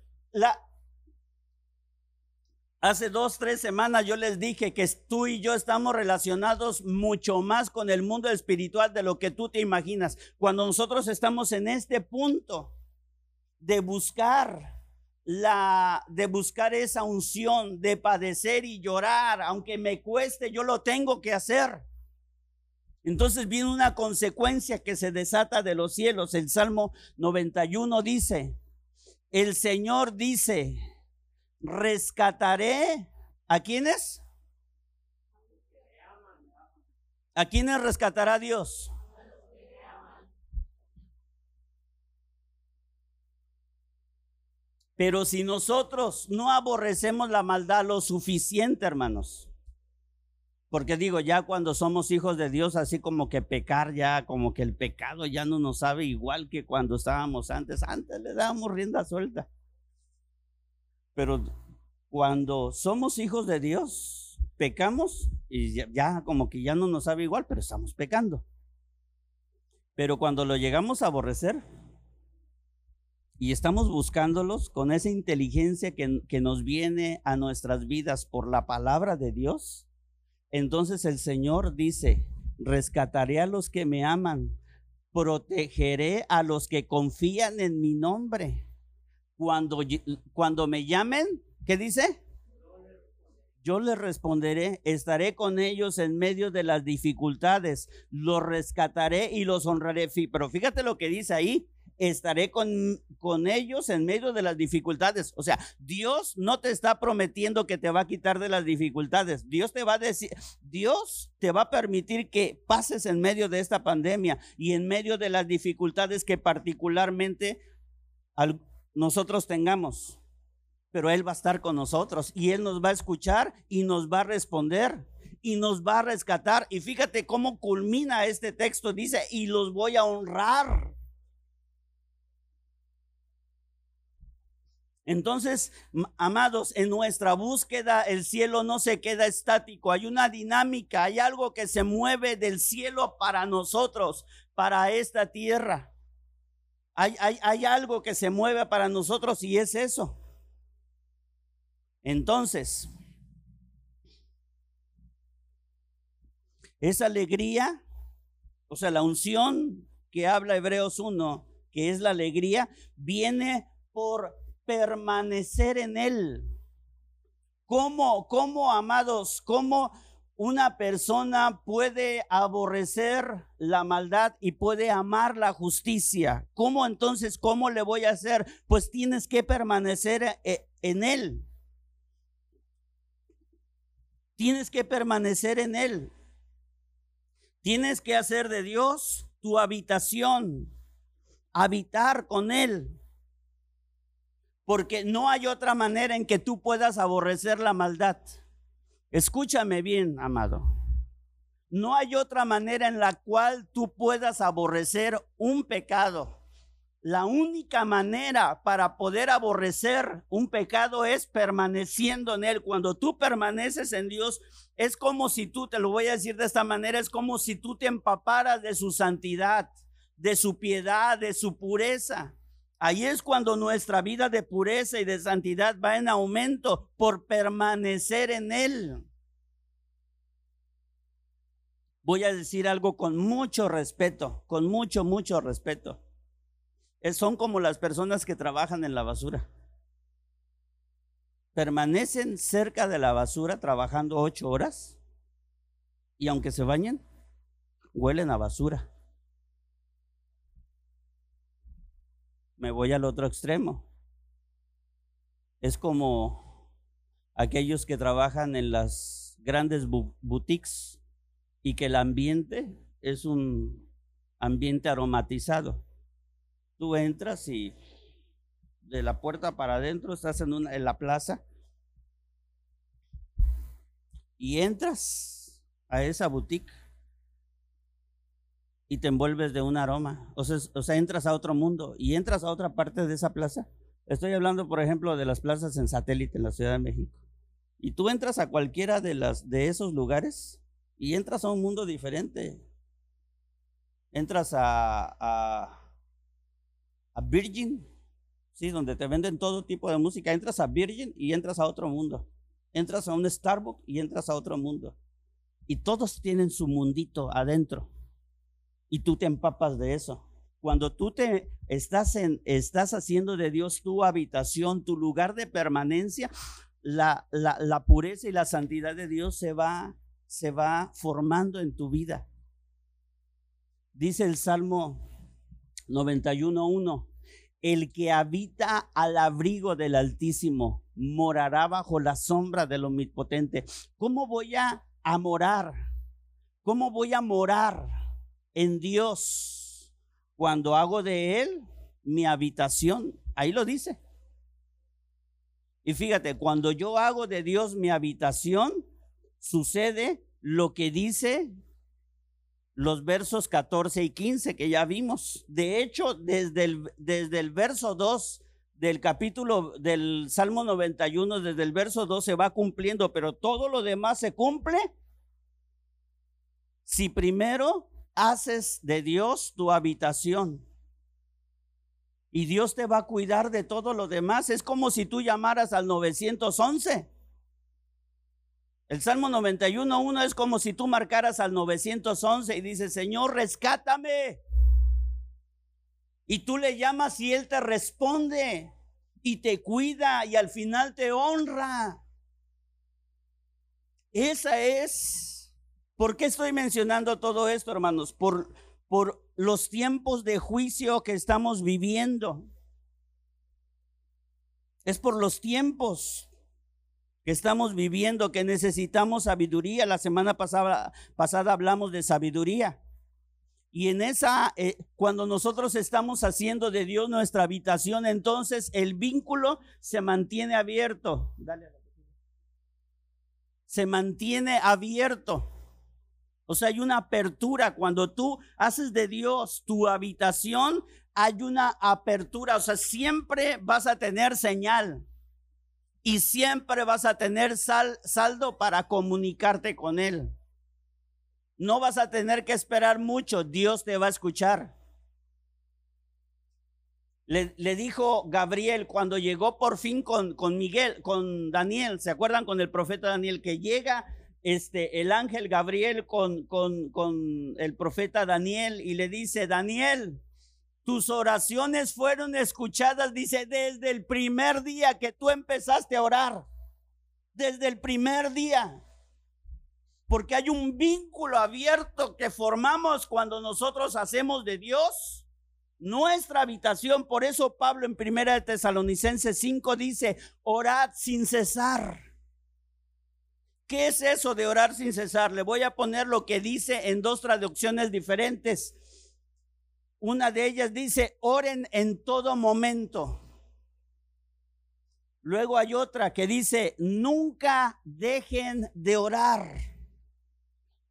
Hace dos, tres semanas yo les dije que tú y yo estamos relacionados mucho más con el mundo espiritual de lo que tú te imaginas. Cuando nosotros estamos en este punto de buscar la, de buscar esa unción, de padecer y llorar, aunque me cueste, yo lo tengo que hacer. Entonces viene una consecuencia que se desata de los cielos. El Salmo 91 dice, el Señor dice, rescataré a quiénes? ¿A quiénes rescatará Dios? Pero si nosotros no aborrecemos la maldad lo suficiente, hermanos, porque digo, ya cuando somos hijos de Dios, así como que pecar ya, como que el pecado ya no nos sabe igual que cuando estábamos antes. Antes le dábamos rienda suelta. Pero cuando somos hijos de Dios, pecamos y ya, ya, como que ya no nos sabe igual, pero estamos pecando. Pero cuando lo llegamos a aborrecer, y estamos buscándolos con esa inteligencia que, que, nos viene a nuestras vidas por la palabra de Dios, entonces el Señor dice, rescataré a los que me aman, protegeré a los que confían en mi nombre. Cuando, cuando me llamen, ¿qué dice? Yo les responderé, estaré con ellos en medio de las dificultades, los rescataré y los honraré. Pero fíjate lo que dice ahí, estaré con, con ellos en medio de las dificultades. O sea, Dios no te está prometiendo que te va a quitar de las dificultades. Dios te va a decir, Dios te va a permitir que pases en medio de esta pandemia y en medio de las dificultades que particularmente nosotros tengamos. Pero Él va a estar con nosotros y Él nos va a escuchar y nos va a responder y nos va a rescatar. Y fíjate cómo culmina este texto. Dice, y los voy a honrar. Entonces, amados, en nuestra búsqueda el cielo no se queda estático, hay una dinámica, hay algo que se mueve del cielo para nosotros, para esta tierra. Hay, hay, hay algo que se mueve para nosotros y es eso. Entonces, esa alegría, o sea, la unción que habla Hebreos 1, que es la alegría, viene por permanecer en Él. ¿Cómo, cómo, amados, cómo una persona puede aborrecer la maldad y puede amar la justicia? ¿Cómo entonces, cómo le voy a hacer? Pues tienes que permanecer eh, en Él. Tienes que permanecer en Él. Tienes que hacer de Dios tu habitación, habitar con Él porque no hay otra manera en que tú puedas aborrecer la maldad. Escúchame bien, amado. No hay otra manera en la cual tú puedas aborrecer un pecado. La única manera para poder aborrecer un pecado es permaneciendo en él. Cuando tú permaneces en Dios, es como si tú, te lo voy a decir de esta manera, es como si tú te empaparas de su santidad, de su piedad, de su pureza. Ahí es cuando nuestra vida de pureza y de santidad va en aumento por permanecer en Él. Voy a decir algo con mucho respeto, con mucho, mucho respeto. Son como las personas que trabajan en la basura. Permanecen cerca de la basura trabajando ocho horas y aunque se bañen, huelen a basura. Me voy al otro extremo. Es como aquellos que trabajan en las grandes boutiques y que el ambiente es un ambiente aromatizado. Tú entras y de la puerta para adentro estás en, una, en la plaza y entras a esa boutique y te envuelves de un aroma. O sea, entras a otro mundo y entras a otra parte de esa plaza. Estoy hablando, por ejemplo, de las plazas en satélite en la Ciudad de México. Y tú entras a cualquiera de, las, de esos lugares y entras a un mundo diferente. Entras a, a, a Virgin, sí, donde te venden todo tipo de música. Entras a Virgin y entras a otro mundo. Entras a un Starbucks y entras a otro mundo. Y todos tienen su mundito adentro y tú te empapas de eso. Cuando tú te estás, en, estás haciendo de Dios tu habitación, tu lugar de permanencia, la, la, pureza y la santidad de Dios se va, se va formando en tu vida. Dice el Salmo 91.1, el que habita al abrigo del Altísimo morará bajo la sombra del omnipotente. ¿Cómo voy a morar? ¿Cómo voy a morar en Dios cuando hago de Él mi habitación? Ahí lo dice. Y fíjate, cuando yo hago de Dios mi habitación, sucede lo que dice los versos 14 y 15 que ya vimos. De hecho, desde el, desde el verso 2 del capítulo del Salmo 91, desde el verso 2 se va cumpliendo, pero todo lo demás se cumple si primero haces de Dios tu habitación. Y Dios te va a cuidar de todo lo demás. Es como si tú llamaras al 911. El Salmo 91.1 es como si tú marcaras al 911 y dices, Señor, rescátame. Y tú le llamas y Él te responde y te cuida y al final te honra. Esa es. ¿Por qué estoy mencionando todo esto, hermanos? Por, por los tiempos de juicio que estamos viviendo. Es por los tiempos que estamos viviendo, que necesitamos sabiduría. La semana pasada, hablamos de sabiduría. Y en esa, eh, cuando nosotros estamos haciendo de Dios nuestra habitación, entonces el vínculo se mantiene abierto. Se mantiene abierto. O sea, hay una apertura. Cuando tú haces de Dios tu habitación, hay una apertura. O sea, siempre vas a tener señal y siempre vas a tener saldo para comunicarte con Él. No vas a tener que esperar mucho, Dios te va a escuchar. Le, dijo Gabriel cuando llegó por fin con, con, Miguel, con Daniel, ¿se acuerdan con el profeta Daniel? Que llega este, el ángel Gabriel con, con, con el profeta Daniel y le dice, Daniel, tus oraciones fueron escuchadas, dice, desde el primer día que tú empezaste a orar. Desde el primer día. Porque hay un vínculo abierto que formamos cuando nosotros hacemos de Dios nuestra habitación. Por eso Pablo en primera de Tesalonicenses 5 dice, orad sin cesar. ¿Qué es eso de orar sin cesar? Le voy a poner lo que dice en dos traducciones diferentes. Una de ellas dice, oren en todo momento. Luego hay otra que dice, nunca dejen de orar.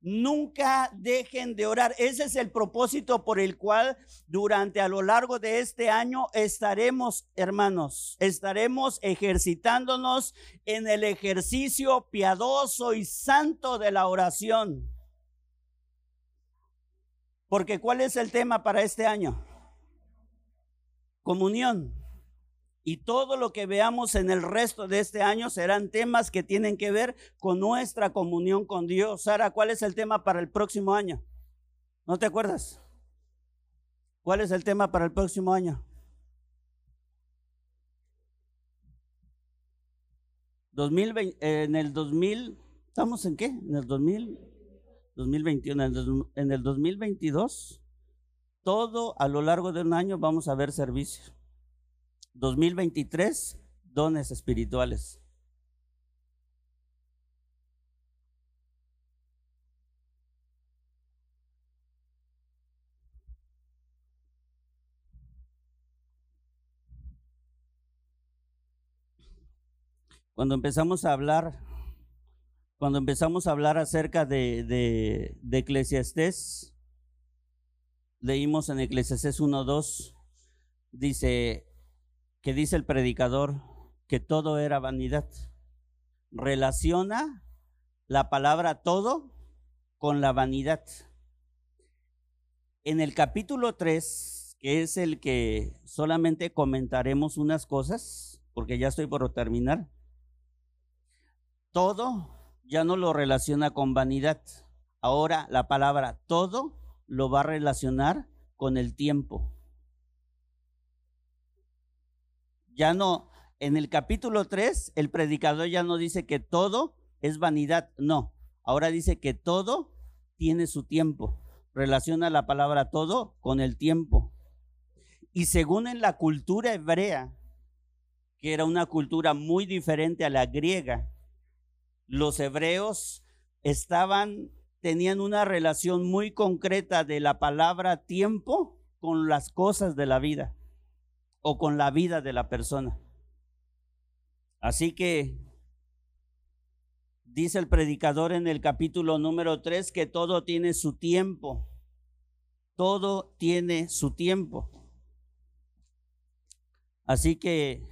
Nunca dejen de orar. Ese es el propósito por el cual durante a lo largo de este año estaremos, hermanos, estaremos ejercitándonos en el ejercicio piadoso y santo de la oración. Porque ¿cuál es el tema para este año? Comunión. Y todo lo que veamos en el resto de este año serán temas que tienen que ver con nuestra comunión con Dios. Sara, ¿cuál es el tema para el próximo año? ¿No te acuerdas? ¿Cuál es el tema para el próximo año? 2020, en el 2000, ¿estamos en qué? En el 2000. 2021, en el 2022, todo a lo largo de un año vamos a ver servicio. 2023, dones espirituales. Cuando empezamos a hablar cuando empezamos a hablar acerca de, de, de Eclesiastés, leímos en Eclesiastés 1.2, dice que dice el predicador que todo era vanidad. Relaciona la palabra todo con la vanidad. En el capítulo 3, que es el que solamente comentaremos unas cosas, porque ya estoy por terminar, todo ya no lo relaciona con vanidad. Ahora la palabra todo lo va a relacionar con el tiempo. Ya no, en el capítulo 3, el predicador ya no dice que todo es vanidad, no. Ahora dice que todo tiene su tiempo. Relaciona la palabra todo con el tiempo. Y según en la cultura hebrea, que era una cultura muy diferente a la griega. Los hebreos estaban, tenían una relación muy concreta de la palabra tiempo con las cosas de la vida o con la vida de la persona. Así que dice el predicador en el capítulo número 3 que todo tiene su tiempo. Todo tiene su tiempo. Así que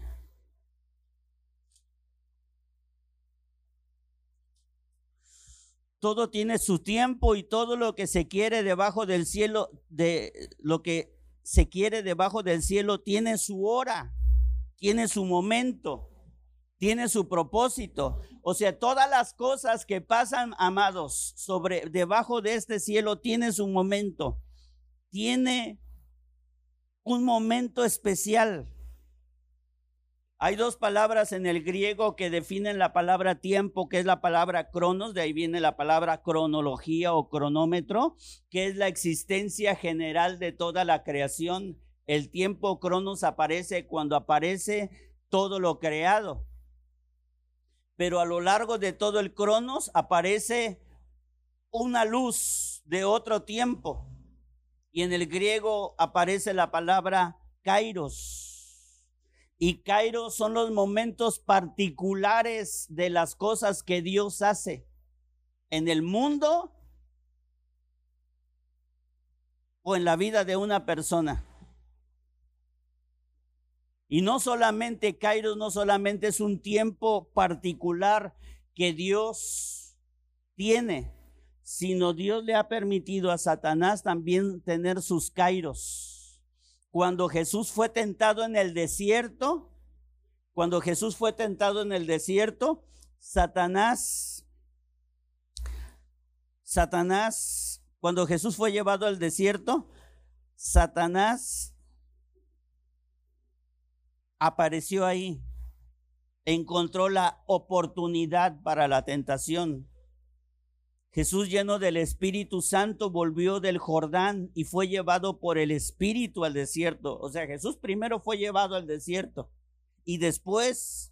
todo tiene su tiempo y todo lo que se quiere debajo del cielo, de lo que se quiere debajo del cielo, tiene su hora, tiene su momento, tiene su propósito. O sea, todas las cosas que pasan, amados, sobre debajo de este cielo, tiene su momento, tiene un momento especial. Hay dos palabras en el griego que definen la palabra tiempo, que es la palabra cronos, de ahí viene la palabra cronología o cronómetro, que es la existencia general de toda la creación. El tiempo cronos aparece cuando aparece todo lo creado. Pero a lo largo de todo el cronos aparece una luz de otro tiempo. Y en el griego aparece la palabra kairos y Cairo son los momentos particulares de las cosas que Dios hace en el mundo o en la vida de una persona. Y no solamente Cairo, no solamente es un tiempo particular que Dios tiene, sino Dios le ha permitido a Satanás también tener sus Kairos cuando Jesús fue tentado en el desierto, cuando Jesús fue tentado en el desierto, Satanás, Satanás, cuando Jesús fue llevado al desierto, Satanás apareció ahí, encontró la oportunidad para la tentación. Jesús lleno del Espíritu Santo volvió del Jordán y fue llevado por el Espíritu al desierto. O sea, Jesús primero fue llevado al desierto y después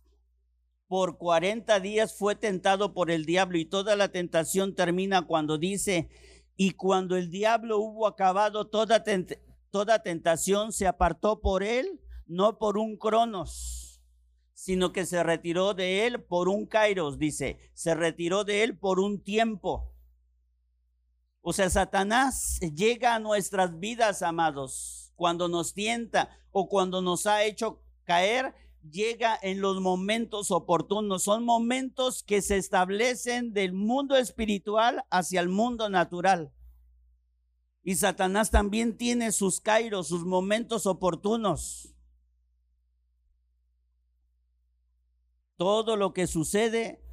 por 40 días fue tentado por el diablo y toda la tentación termina cuando dice, y cuando el diablo hubo acabado toda, toda tentación, se apartó por él, no por un cronos, sino que se retiró de él por un kairos, dice, se retiró de él por un tiempo. O sea, Satanás llega a nuestras vidas, amados, cuando nos tienta o cuando nos ha hecho caer, llega en los momentos oportunos. Son momentos que se establecen del mundo espiritual hacia el mundo natural. Y Satanás también tiene sus kairos, sus momentos oportunos. Todo lo que sucede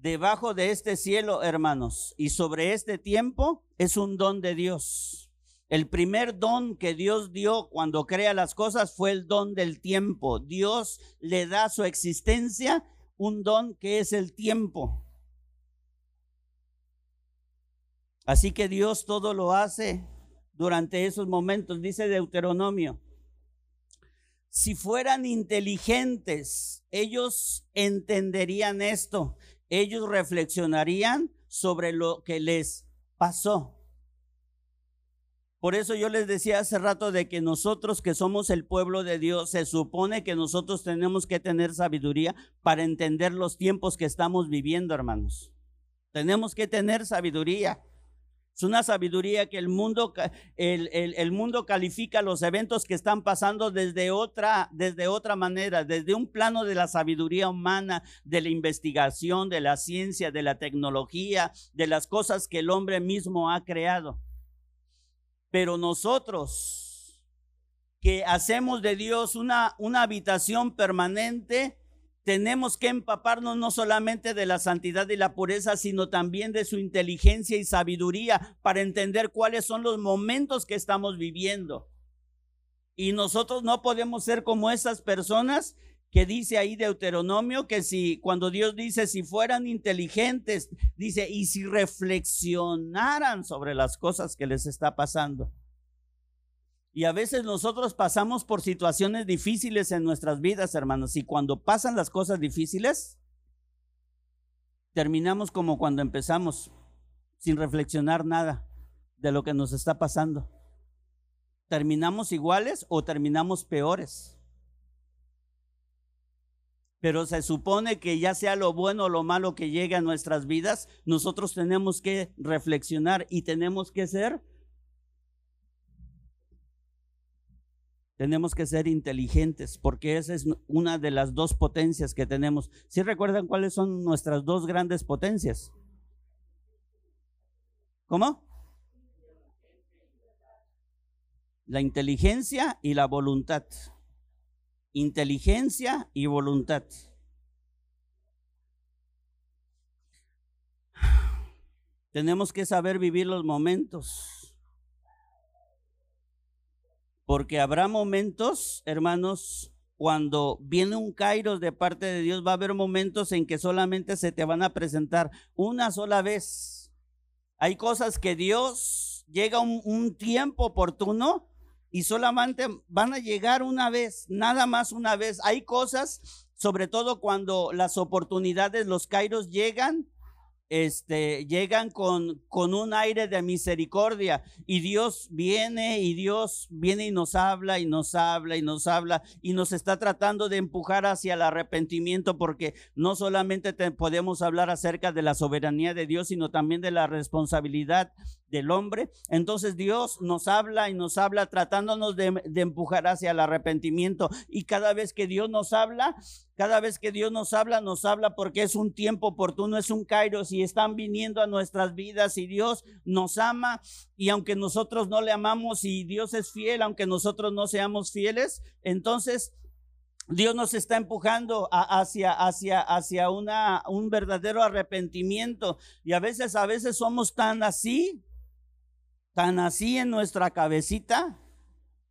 debajo de este cielo, hermanos, y sobre este tiempo es un don de Dios. El primer don que Dios dio cuando crea las cosas fue el don del tiempo. Dios le da a su existencia un don que es el tiempo. Así que Dios todo lo hace durante esos momentos, dice Deuteronomio. Si fueran inteligentes, ellos entenderían esto ellos reflexionarían sobre lo que les pasó. Por eso yo les decía hace rato de que nosotros que somos el pueblo de Dios, se supone que nosotros tenemos que tener sabiduría para entender los tiempos que estamos viviendo, hermanos. Tenemos que tener sabiduría. Es una sabiduría que el mundo, el, el, mundo califica los eventos que están pasando desde otra, desde otra manera, desde un plano de la sabiduría humana, de la investigación, de la ciencia, de la tecnología, de las cosas que el hombre mismo ha creado. Pero nosotros que hacemos de Dios una, una habitación permanente, tenemos que empaparnos no solamente de la santidad y la pureza, sino también de su inteligencia y sabiduría para entender cuáles son los momentos que estamos viviendo. Y nosotros no podemos ser como esas personas que dice ahí Deuteronomio que si cuando Dios dice si fueran inteligentes, dice y si reflexionaran sobre las cosas que les está pasando. Y a veces nosotros pasamos por situaciones difíciles en nuestras vidas, hermanos. Y cuando pasan las cosas difíciles, terminamos como cuando empezamos, sin reflexionar nada de lo que nos está pasando. ¿Terminamos iguales o terminamos peores? Pero se supone que ya sea lo bueno o lo malo que llegue a nuestras vidas, nosotros tenemos que reflexionar y tenemos que ser tenemos que ser inteligentes, porque esa es una de las dos potencias que tenemos. ¿Sí recuerdan cuáles son nuestras dos grandes potencias? ¿Cómo? La inteligencia y la voluntad. Inteligencia y voluntad. Tenemos que saber vivir los momentos porque habrá momentos, hermanos, cuando viene un kairos de parte de Dios, va a haber momentos en que solamente se te van a presentar una sola vez. Hay cosas que Dios llega un, un tiempo oportuno y solamente van a llegar una vez, nada más una vez. Hay cosas, sobre todo cuando las oportunidades, los kairos llegan, este, llegan con, con un aire de misericordia y Dios viene y Dios viene y nos habla y nos habla y nos habla y nos está tratando de empujar hacia el arrepentimiento porque no solamente podemos hablar acerca de la soberanía de Dios, sino también de la responsabilidad del hombre. Entonces Dios nos habla y nos habla tratándonos de, empujar hacia el arrepentimiento y cada vez que Dios nos habla, cada vez que Dios nos habla, nos habla porque es un tiempo oportuno, es un kairos y están viniendo a nuestras vidas y Dios nos ama y aunque nosotros no le amamos y Dios es fiel, aunque nosotros no seamos fieles, entonces Dios nos está empujando hacia, hacia, hacia un verdadero arrepentimiento y a veces, a veces somos tan así, tan así en nuestra cabecita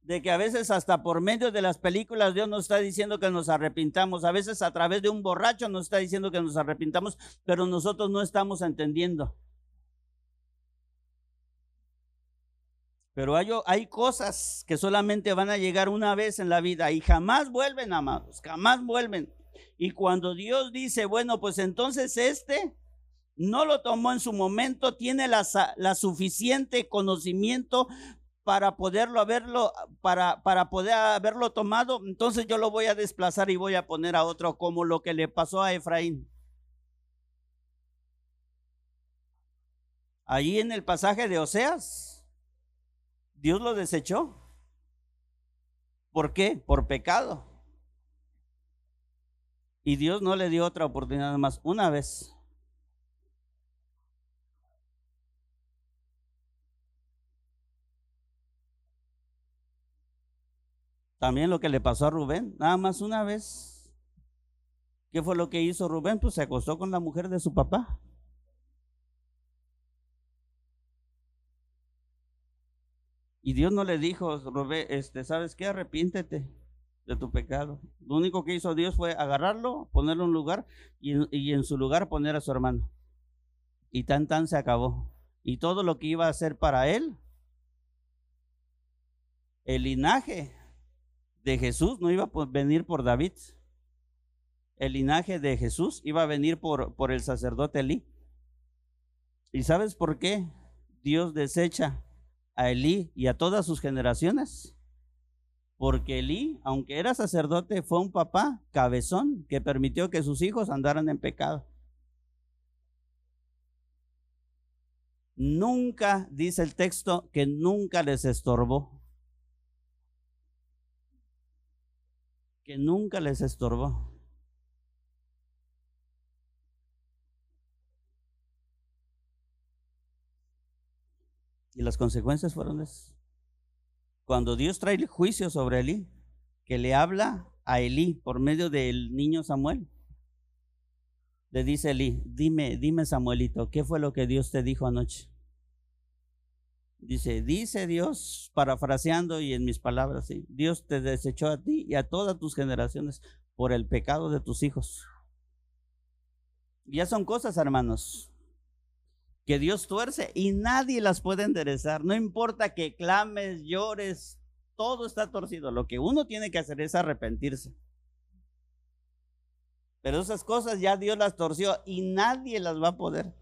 de que a veces hasta por medio de las películas Dios nos está diciendo que nos arrepintamos, a veces a través de un borracho nos está diciendo que nos arrepintamos, pero nosotros no estamos entendiendo. Pero hay, hay, cosas que solamente van a llegar una vez en la vida y jamás vuelven, amados, jamás vuelven. Y cuando Dios dice, bueno, pues entonces este no lo tomó en su momento, tiene la, suficiente conocimiento para poderlo haberlo, para, para poder haberlo tomado, entonces yo lo voy a desplazar y voy a poner a otro como lo que le pasó a Efraín. Allí en el pasaje de Oseas, Dios lo desechó. ¿Por qué? Por pecado. Y Dios no le dio otra oportunidad más, una vez. También lo que le pasó a Rubén, nada más una vez. ¿Qué fue lo que hizo Rubén? Pues se acostó con la mujer de su papá. Y Dios no le dijo, Rubén, este, ¿sabes qué? Arrepiéntete de tu pecado. Lo único que hizo Dios fue agarrarlo, ponerlo en un lugar y, y en su lugar poner a su hermano. Y tan tan se acabó. Y todo lo que iba a hacer para él, el linaje de Jesús no iba a venir por David. El linaje de Jesús iba a venir por, por el sacerdote Elí. ¿Y sabes por qué Dios desecha a Elí y a todas sus generaciones? Porque Elí, aunque era sacerdote, fue un papá cabezón que permitió que sus hijos andaran en pecado. Nunca, dice el texto, que nunca les estorbó. Que nunca les estorbó. Y las consecuencias fueron esas. Cuando Dios trae el juicio sobre Elí, que le habla a Elí por medio del niño Samuel, le dice Elí, dime, dime Samuelito, ¿qué fue lo que Dios te dijo anoche? Dice, dice Dios, parafraseando y en mis palabras, Dios te desechó a ti y a todas tus generaciones por el pecado de tus hijos. Ya son cosas, hermanos, que Dios tuerce y nadie las puede enderezar. No importa que clames, llores, todo está torcido. Lo que uno tiene que hacer es arrepentirse. Pero esas cosas ya Dios las torció y nadie las va a poder.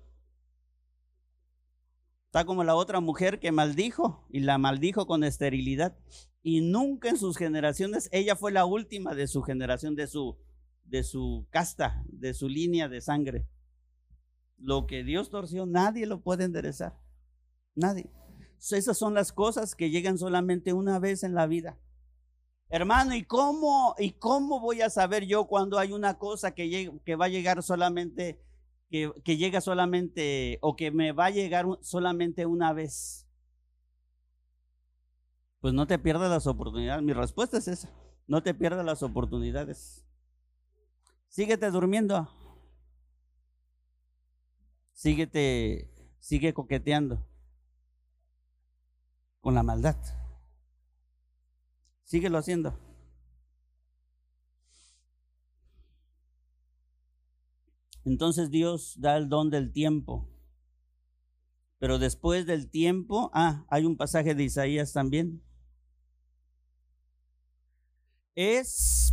Está como la otra mujer que maldijo y la maldijo con esterilidad. Y nunca en sus generaciones, ella fue la última de su generación, de su, de su casta, de su línea de sangre. Lo que Dios torció, nadie lo puede enderezar. Nadie. Esas son las cosas que llegan solamente una vez en la vida. Hermano, ¿y cómo, ¿y cómo voy a saber yo cuando hay una cosa que, que va a llegar solamente, que, llega solamente, o que me va a llegar solamente una vez? Pues no te pierdas las oportunidades. Mi respuesta es esa. No te pierdas las oportunidades. Síguete durmiendo. Síguete, sigue coqueteando con la maldad. Síguelo haciendo. Entonces Dios da el don del tiempo. Pero después del tiempo, ah, hay un pasaje de Isaías también. Es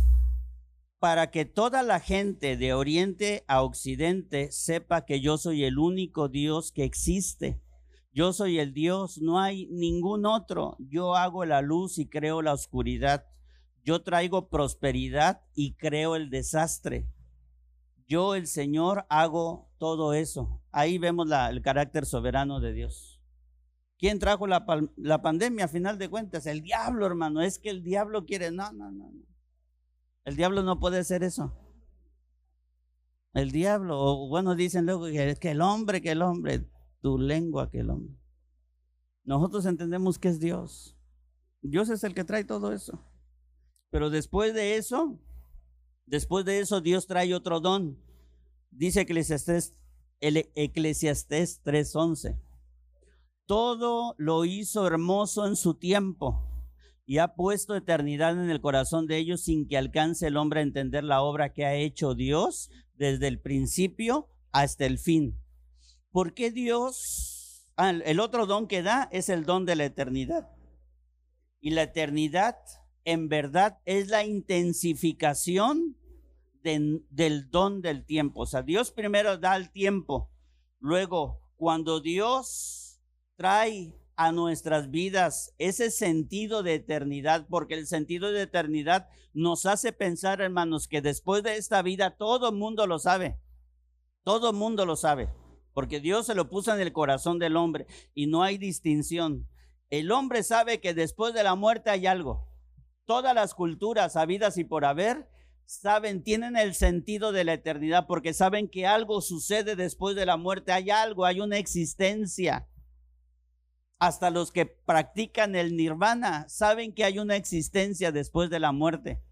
para que toda la gente de oriente a occidente sepa que yo soy el único Dios que existe yo soy el Dios, no hay ningún otro. Yo hago la luz y creo la oscuridad. Yo traigo prosperidad y creo el desastre. Yo, el Señor, hago todo eso. Ahí vemos el carácter soberano de Dios. ¿Quién trajo la, la, pandemia a final de cuentas? El diablo, hermano. Es que el diablo quiere. No, no, no, no. El diablo no puede hacer eso. El diablo, o bueno, dicen luego que, que el hombre, que el hombre tu lengua que el hombre. Nosotros entendemos que es Dios. Dios es el que trae todo eso. Pero después de eso, después de eso Dios trae otro don. Dice Eclesiastés, el Eclesiastés 3:11. Todo lo hizo hermoso en su tiempo y ha puesto eternidad en el corazón de ellos sin que alcance el hombre a entender la obra que ha hecho Dios desde el principio hasta el fin. ¿Por qué Dios, ah, el otro don que da es el don de la eternidad? Y la eternidad en verdad es la intensificación del don del tiempo. O sea, Dios primero da el tiempo. Luego, cuando Dios trae a nuestras vidas ese sentido de eternidad, porque el sentido de eternidad nos hace pensar, hermanos, que después de esta vida todo el mundo lo sabe. Todo el mundo lo sabe porque Dios se lo puso en el corazón del hombre y no hay distinción. El hombre sabe que después de la muerte hay algo. Todas las culturas habidas y por haber saben, tienen el sentido de la eternidad porque saben que algo sucede después de la muerte, hay algo, hay una existencia. Hasta los que practican el nirvana saben que hay una existencia después de la muerte.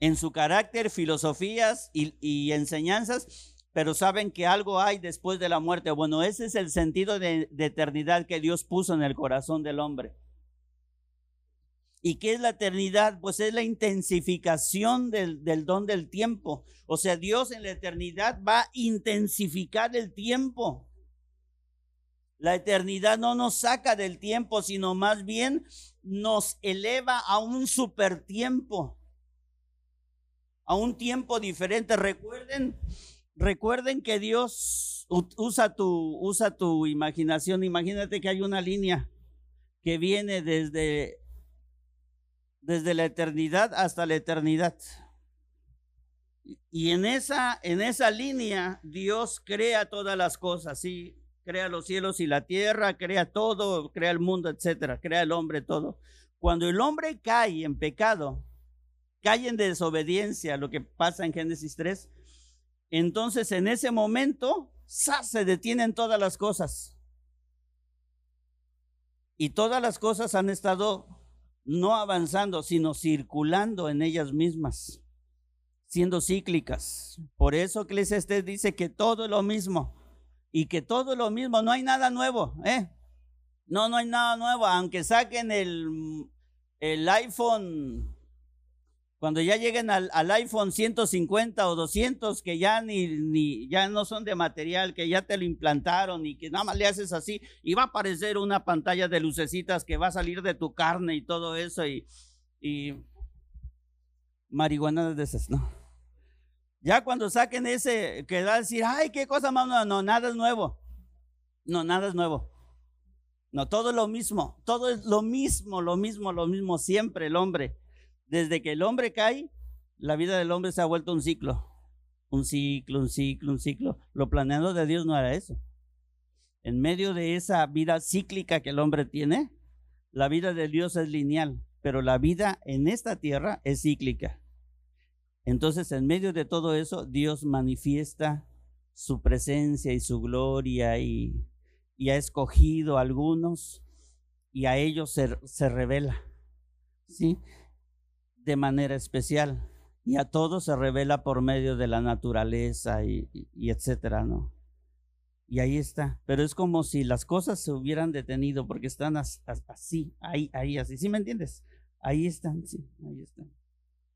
En su carácter, filosofías y, enseñanzas pero saben que algo hay después de la muerte. Bueno, ese es el sentido de, eternidad que Dios puso en el corazón del hombre. ¿Y qué es la eternidad? Pues es la intensificación del, don del tiempo. O sea, Dios en la eternidad va a intensificar el tiempo. La eternidad no nos saca del tiempo, sino más bien nos eleva a un super tiempo, a un tiempo diferente. Recuerden Recuerden que Dios usa tu, usa tu imaginación. Imagínate que hay una línea que viene desde, desde la eternidad hasta la eternidad. Y en esa, en esa línea Dios crea todas las cosas, sí, crea los cielos y la tierra, crea todo, crea el mundo, etcétera, crea el hombre, todo. Cuando el hombre cae en pecado, cae en desobediencia, lo que pasa en Génesis 3, entonces en ese momento se detienen todas las cosas. Y todas las cosas han estado no avanzando, sino circulando en ellas mismas, siendo cíclicas. Por eso Eclesiastes dice que todo es lo mismo y que todo es lo mismo, no hay nada nuevo, ¿eh? No, no hay nada nuevo, aunque saquen el, el iPhone Cuando ya lleguen al, iPhone 150 o 200, que ya ni, ni, ya no son de material, que ya te lo implantaron y que nada más le haces así, y va a aparecer una pantalla de lucecitas que va a salir de tu carne y todo eso, y, y marihuana de esas, ¿no? Ya cuando saquen ese, que va a decir, ay, qué cosa más, no, no, nada es nuevo. No, nada es nuevo. No, todo es lo mismo, todo es lo mismo, lo mismo, lo mismo, siempre el hombre desde que el hombre cae, la vida del hombre se ha vuelto un ciclo. Un ciclo, un ciclo, un ciclo. Lo planeado de Dios no era eso. En medio de esa vida cíclica que el hombre tiene, la vida de Dios es lineal, pero la vida en esta tierra es cíclica. Entonces, en medio de todo eso, Dios manifiesta su presencia y su gloria y, ha escogido a algunos y a ellos se, se revela. ¿Sí? De manera especial y a todos se revela por medio de la naturaleza y, etcétera, ¿no? Y ahí está, pero es como si las cosas se hubieran detenido porque están así, ahí, ahí, así, ¿sí me entiendes? Ahí están, sí, ahí están.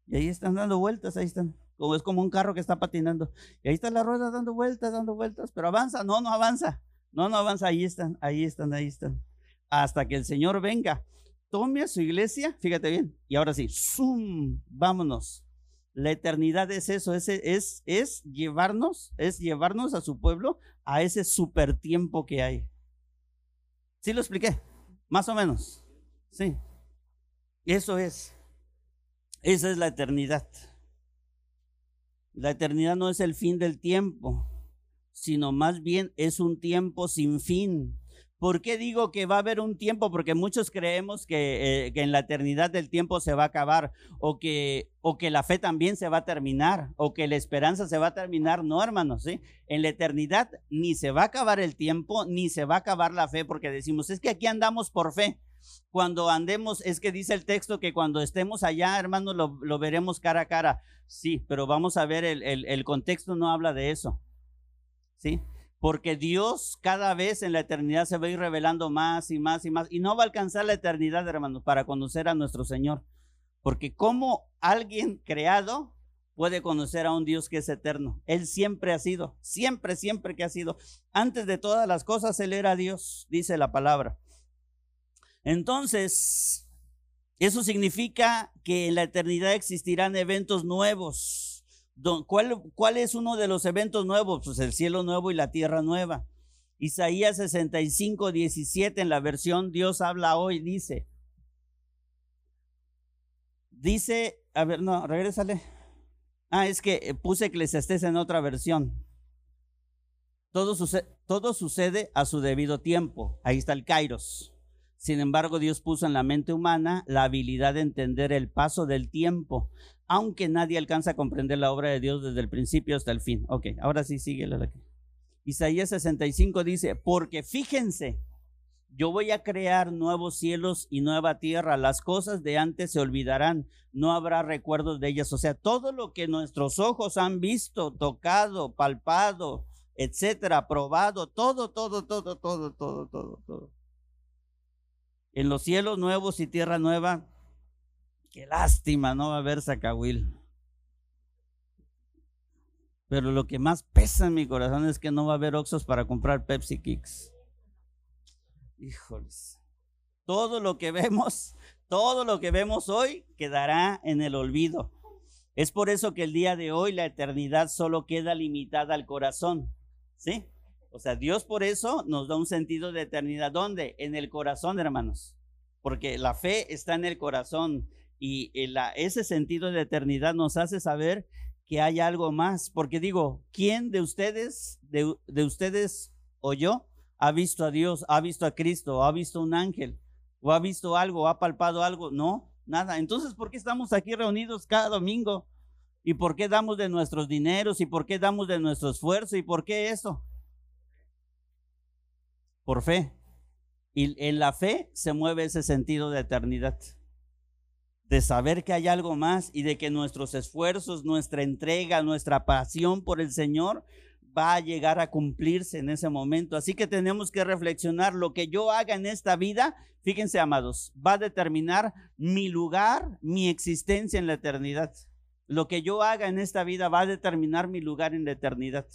Y ahí están dando vueltas, ahí están. Como es como un carro que está patinando. Y ahí está la rueda dando vueltas, dando vueltas, pero avanza, no, no avanza. No, no avanza, ahí están, ahí están, ahí están. Hasta que el Señor venga tome a su iglesia, fíjate bien, y ahora sí, zoom, vámonos. La eternidad es eso, es, es, es llevarnos, es llevarnos a su pueblo a ese super tiempo que hay. ¿Sí lo expliqué? Más o menos. Sí. Eso es. Esa es la eternidad. La eternidad no es el fin del tiempo, sino más bien es un tiempo sin fin. ¿Por qué digo que va a haber un tiempo? Porque muchos creemos eh, que, en la eternidad del tiempo se va a acabar o que, o que la fe también se va a terminar o que la esperanza se va a terminar. No, hermanos, ¿sí? En la eternidad ni se va a acabar el tiempo ni se va a acabar la fe porque decimos, es que aquí andamos por fe. Cuando andemos, es que dice el texto que cuando estemos allá, hermanos, lo, veremos cara a cara. Sí, pero vamos a ver, el, el contexto no habla de eso. ¿Sí? Porque Dios cada vez en la eternidad se va a ir revelando más y más y más, y no va a alcanzar la eternidad, hermanos, para conocer a nuestro Señor. Porque como alguien creado puede conocer a un Dios que es eterno. Él siempre ha sido, siempre, siempre que ha sido. Antes de todas las cosas, Él era Dios, dice la palabra. Entonces, eso significa que en la eternidad existirán eventos nuevos ¿Cuál, ¿Cuál es uno de los eventos nuevos? Pues el cielo nuevo y la tierra nueva. Isaías 65, 17 en la versión Dios habla hoy dice, dice, a ver, no, regrésale. Ah, es que eh, puse Eclesiastés en otra versión. Todo sucede, todo sucede a su debido tiempo. Ahí está el Kairos. Sin embargo, Dios puso en la mente humana la habilidad de entender el paso del tiempo aunque nadie alcanza a comprender la obra de Dios desde el principio hasta el fin. Ok, ahora sí sigue la Isaías 65 dice, porque fíjense, yo voy a crear nuevos cielos y nueva tierra, las cosas de antes se olvidarán, no habrá recuerdos de ellas. O sea, todo lo que nuestros ojos han visto, tocado, palpado, etcétera, probado, todo, todo, todo, todo, todo, todo, todo. En los cielos nuevos y tierra nueva Qué lástima no va a haber Zacahuil. Pero lo que más pesa en mi corazón es que no va a haber Oxos para comprar Pepsi Kicks. Híjoles. Todo lo que vemos, todo lo que vemos hoy quedará en el olvido. Es por eso que el día de hoy la eternidad solo queda limitada al corazón. ¿Sí? O sea, Dios por eso nos da un sentido de eternidad. ¿Dónde? En el corazón, hermanos. Porque la fe está en el corazón y ese sentido de eternidad nos hace saber que hay algo más. Porque digo, ¿quién de ustedes, de, de ustedes o yo, ha visto a Dios, ha visto a Cristo, ha visto un ángel, o ha visto algo, ha palpado algo? No, nada. Entonces, ¿por qué estamos aquí reunidos cada domingo? ¿Y por qué damos de nuestros dineros? ¿Y por qué damos de nuestro esfuerzo? ¿Y por qué eso? Por fe. Y en la fe se mueve ese sentido de eternidad de saber que hay algo más y de que nuestros esfuerzos, nuestra entrega, nuestra pasión por el Señor va a llegar a cumplirse en ese momento. Así que tenemos que reflexionar lo que yo haga en esta vida, fíjense amados, va a determinar mi lugar, mi existencia en la eternidad. Lo que yo haga en esta vida va a determinar mi lugar en la eternidad.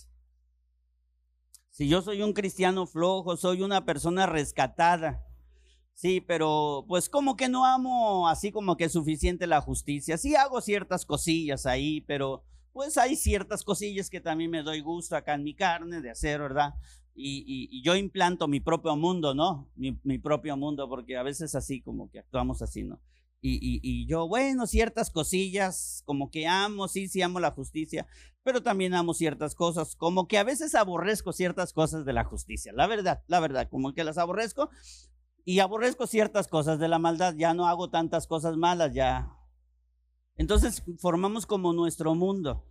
Si yo soy un cristiano flojo, soy una persona rescatada, Sí, pero pues como que no amo así como que suficiente la justicia. Sí hago ciertas cosillas ahí, pero pues hay ciertas cosillas que también me doy gusto acá en mi carne de hacer, ¿verdad? Y, yo implanto mi propio mundo, ¿no? Mi, mi, propio mundo, porque a veces así como que actuamos así, ¿no? Y, y, yo, bueno, ciertas cosillas, como que amo, sí, sí amo la justicia, pero también amo ciertas cosas, como que a veces aborrezco ciertas cosas de la justicia, la verdad, la verdad, como que las aborrezco, y aborrezco ciertas cosas de la maldad, ya no hago tantas cosas malas, ya. Entonces formamos como nuestro mundo.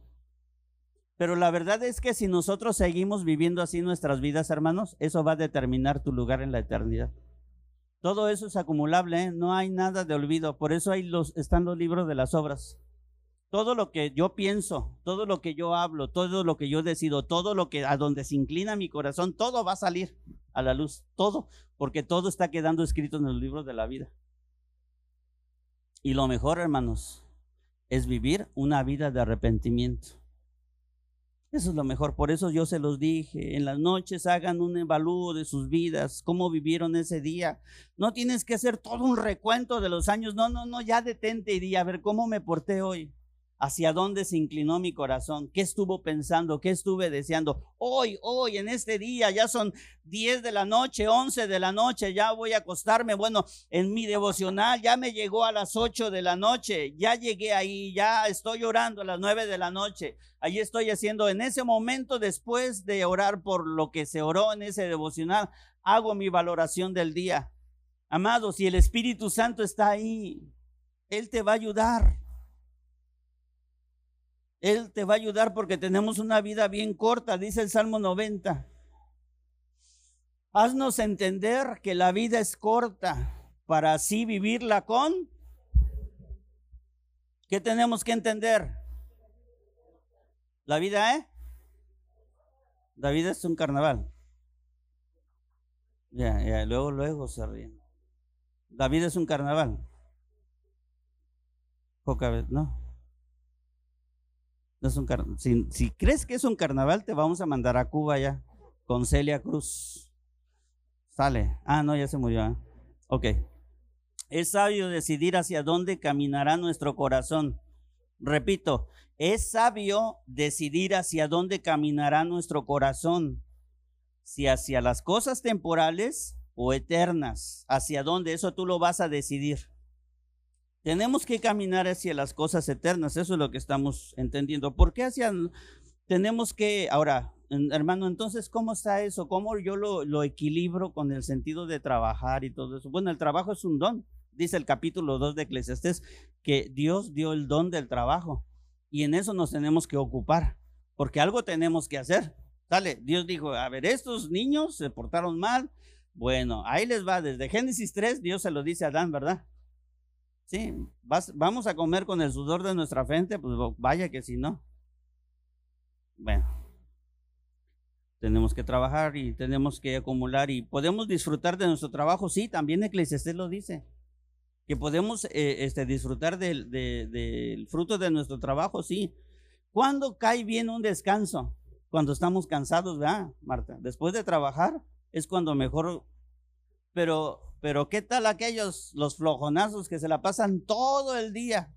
Pero la verdad es que si nosotros seguimos viviendo así nuestras vidas, hermanos, eso va a determinar tu lugar en la eternidad. Todo eso es acumulable, ¿eh? no hay nada de olvido. Por eso hay los, están los libros de las obras. Todo lo que yo pienso, todo lo que yo hablo, todo lo que yo decido, todo lo que a donde se inclina mi corazón, todo va a salir a la luz, todo, porque todo está quedando escrito en los libros de la vida. Y lo mejor, hermanos, es vivir una vida de arrepentimiento. Eso es lo mejor. Por eso yo se los dije. En las noches hagan un evalúo de sus vidas, cómo vivieron ese día. No tienes que hacer todo un recuento de los años. No, no, no, ya detente y di, a ver, ¿cómo me porté hoy? Hacia dónde se inclinó mi corazón, qué estuvo pensando, qué estuve deseando. Hoy, hoy, en este día, ya son 10 de la noche, 11 de la noche, ya voy a acostarme. Bueno, en mi devocional ya me llegó a las 8 de la noche, ya llegué ahí, ya estoy orando a las 9 de la noche. Allí estoy haciendo, en ese momento, después de orar por lo que se oró en ese devocional, hago mi valoración del día. Amados, si el Espíritu Santo está ahí, Él te va a ayudar. Él te va a ayudar porque tenemos una vida bien corta, dice el Salmo 90. Haznos entender que la vida es corta para así vivirla con... ¿Qué tenemos que entender? La vida, ¿eh? La vida es un carnaval. Ya, ya, luego, luego se ríen. La vida es un carnaval. Poca vez, ¿no? Es un si, crees que es un carnaval, te vamos a mandar a Cuba ya con Celia Cruz. Sale. Ah, no, ya se murió. ¿eh? Ok. Es sabio decidir hacia dónde caminará nuestro corazón. Repito, es sabio decidir hacia dónde caminará nuestro corazón. Si hacia las cosas temporales o eternas. Hacia dónde, eso tú lo vas a decidir. Tenemos que caminar hacia las cosas eternas, eso es lo que estamos entendiendo. ¿Por qué hacia, tenemos que, ahora, hermano, entonces, ¿cómo está eso? ¿Cómo yo lo, equilibro con el sentido de trabajar y todo eso? Bueno, el trabajo es un don, dice el capítulo 2 de Eclesiastés, que Dios dio el don del trabajo y en eso nos tenemos que ocupar, porque algo tenemos que hacer. Sale, Dios dijo, a ver, estos niños se portaron mal. Bueno, ahí les va, desde Génesis 3, Dios se lo dice a Adán, ¿verdad? Sí, vamos a comer con el sudor de nuestra frente, pues vaya que si no. Bueno, tenemos que trabajar y tenemos que acumular y podemos disfrutar de nuestro trabajo, sí, también Eclesiastés lo dice, que podemos eh, este, disfrutar del, del fruto de nuestro trabajo, sí. ¿Cuándo cae bien un descanso? Cuando estamos cansados, ¿verdad, Marta? Después de trabajar es cuando mejor, pero pero ¿qué tal aquellos, los flojonazos que se la pasan todo el día?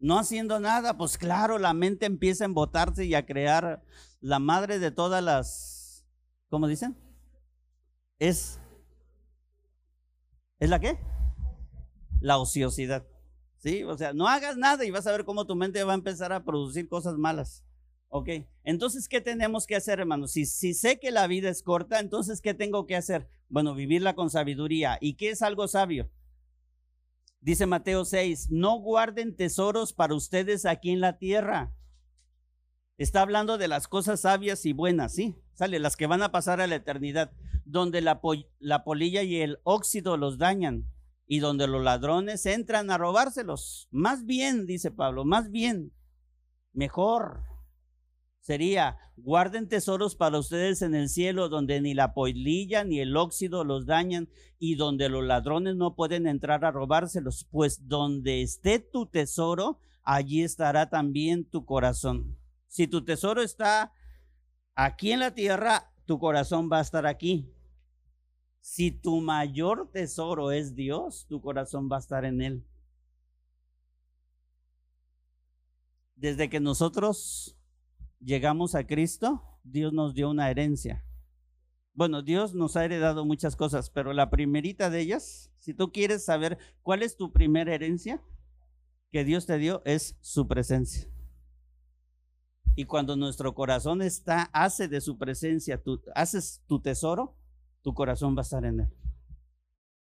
No haciendo nada, pues claro, la mente empieza a embotarse y a crear la madre de todas las, ¿cómo dicen? Es, ¿es la qué? La ociosidad. ¿Sí? O sea, no hagas nada y vas a ver cómo tu mente va a empezar a producir cosas malas. Ok, entonces, ¿qué tenemos que hacer, hermanos? Si, si sé que la vida es corta, entonces, ¿qué tengo que hacer? Bueno, vivirla con sabiduría. ¿Y qué es algo sabio? Dice Mateo 6, no guarden tesoros para ustedes aquí en la tierra. Está hablando de las cosas sabias y buenas, ¿sí? Sale, las que van a pasar a la eternidad, donde la, la polilla y el óxido los dañan y donde los ladrones entran a robárselos. Más bien, dice Pablo, más bien, mejor sería, guarden tesoros para ustedes en el cielo donde ni la polilla ni el óxido los dañan y donde los ladrones no pueden entrar a robárselos, pues donde esté tu tesoro, allí estará también tu corazón. Si tu tesoro está aquí en la tierra, tu corazón va a estar aquí. Si tu mayor tesoro es Dios, tu corazón va a estar en Él. Desde que nosotros llegamos a Cristo, Dios nos dio una herencia. Bueno, Dios nos ha heredado muchas cosas, pero la primerita de ellas, si tú quieres saber cuál es tu primera herencia que Dios te dio, es su presencia. Y cuando nuestro corazón está, hace de su presencia, tú haces tu tesoro, tu corazón va a estar en él.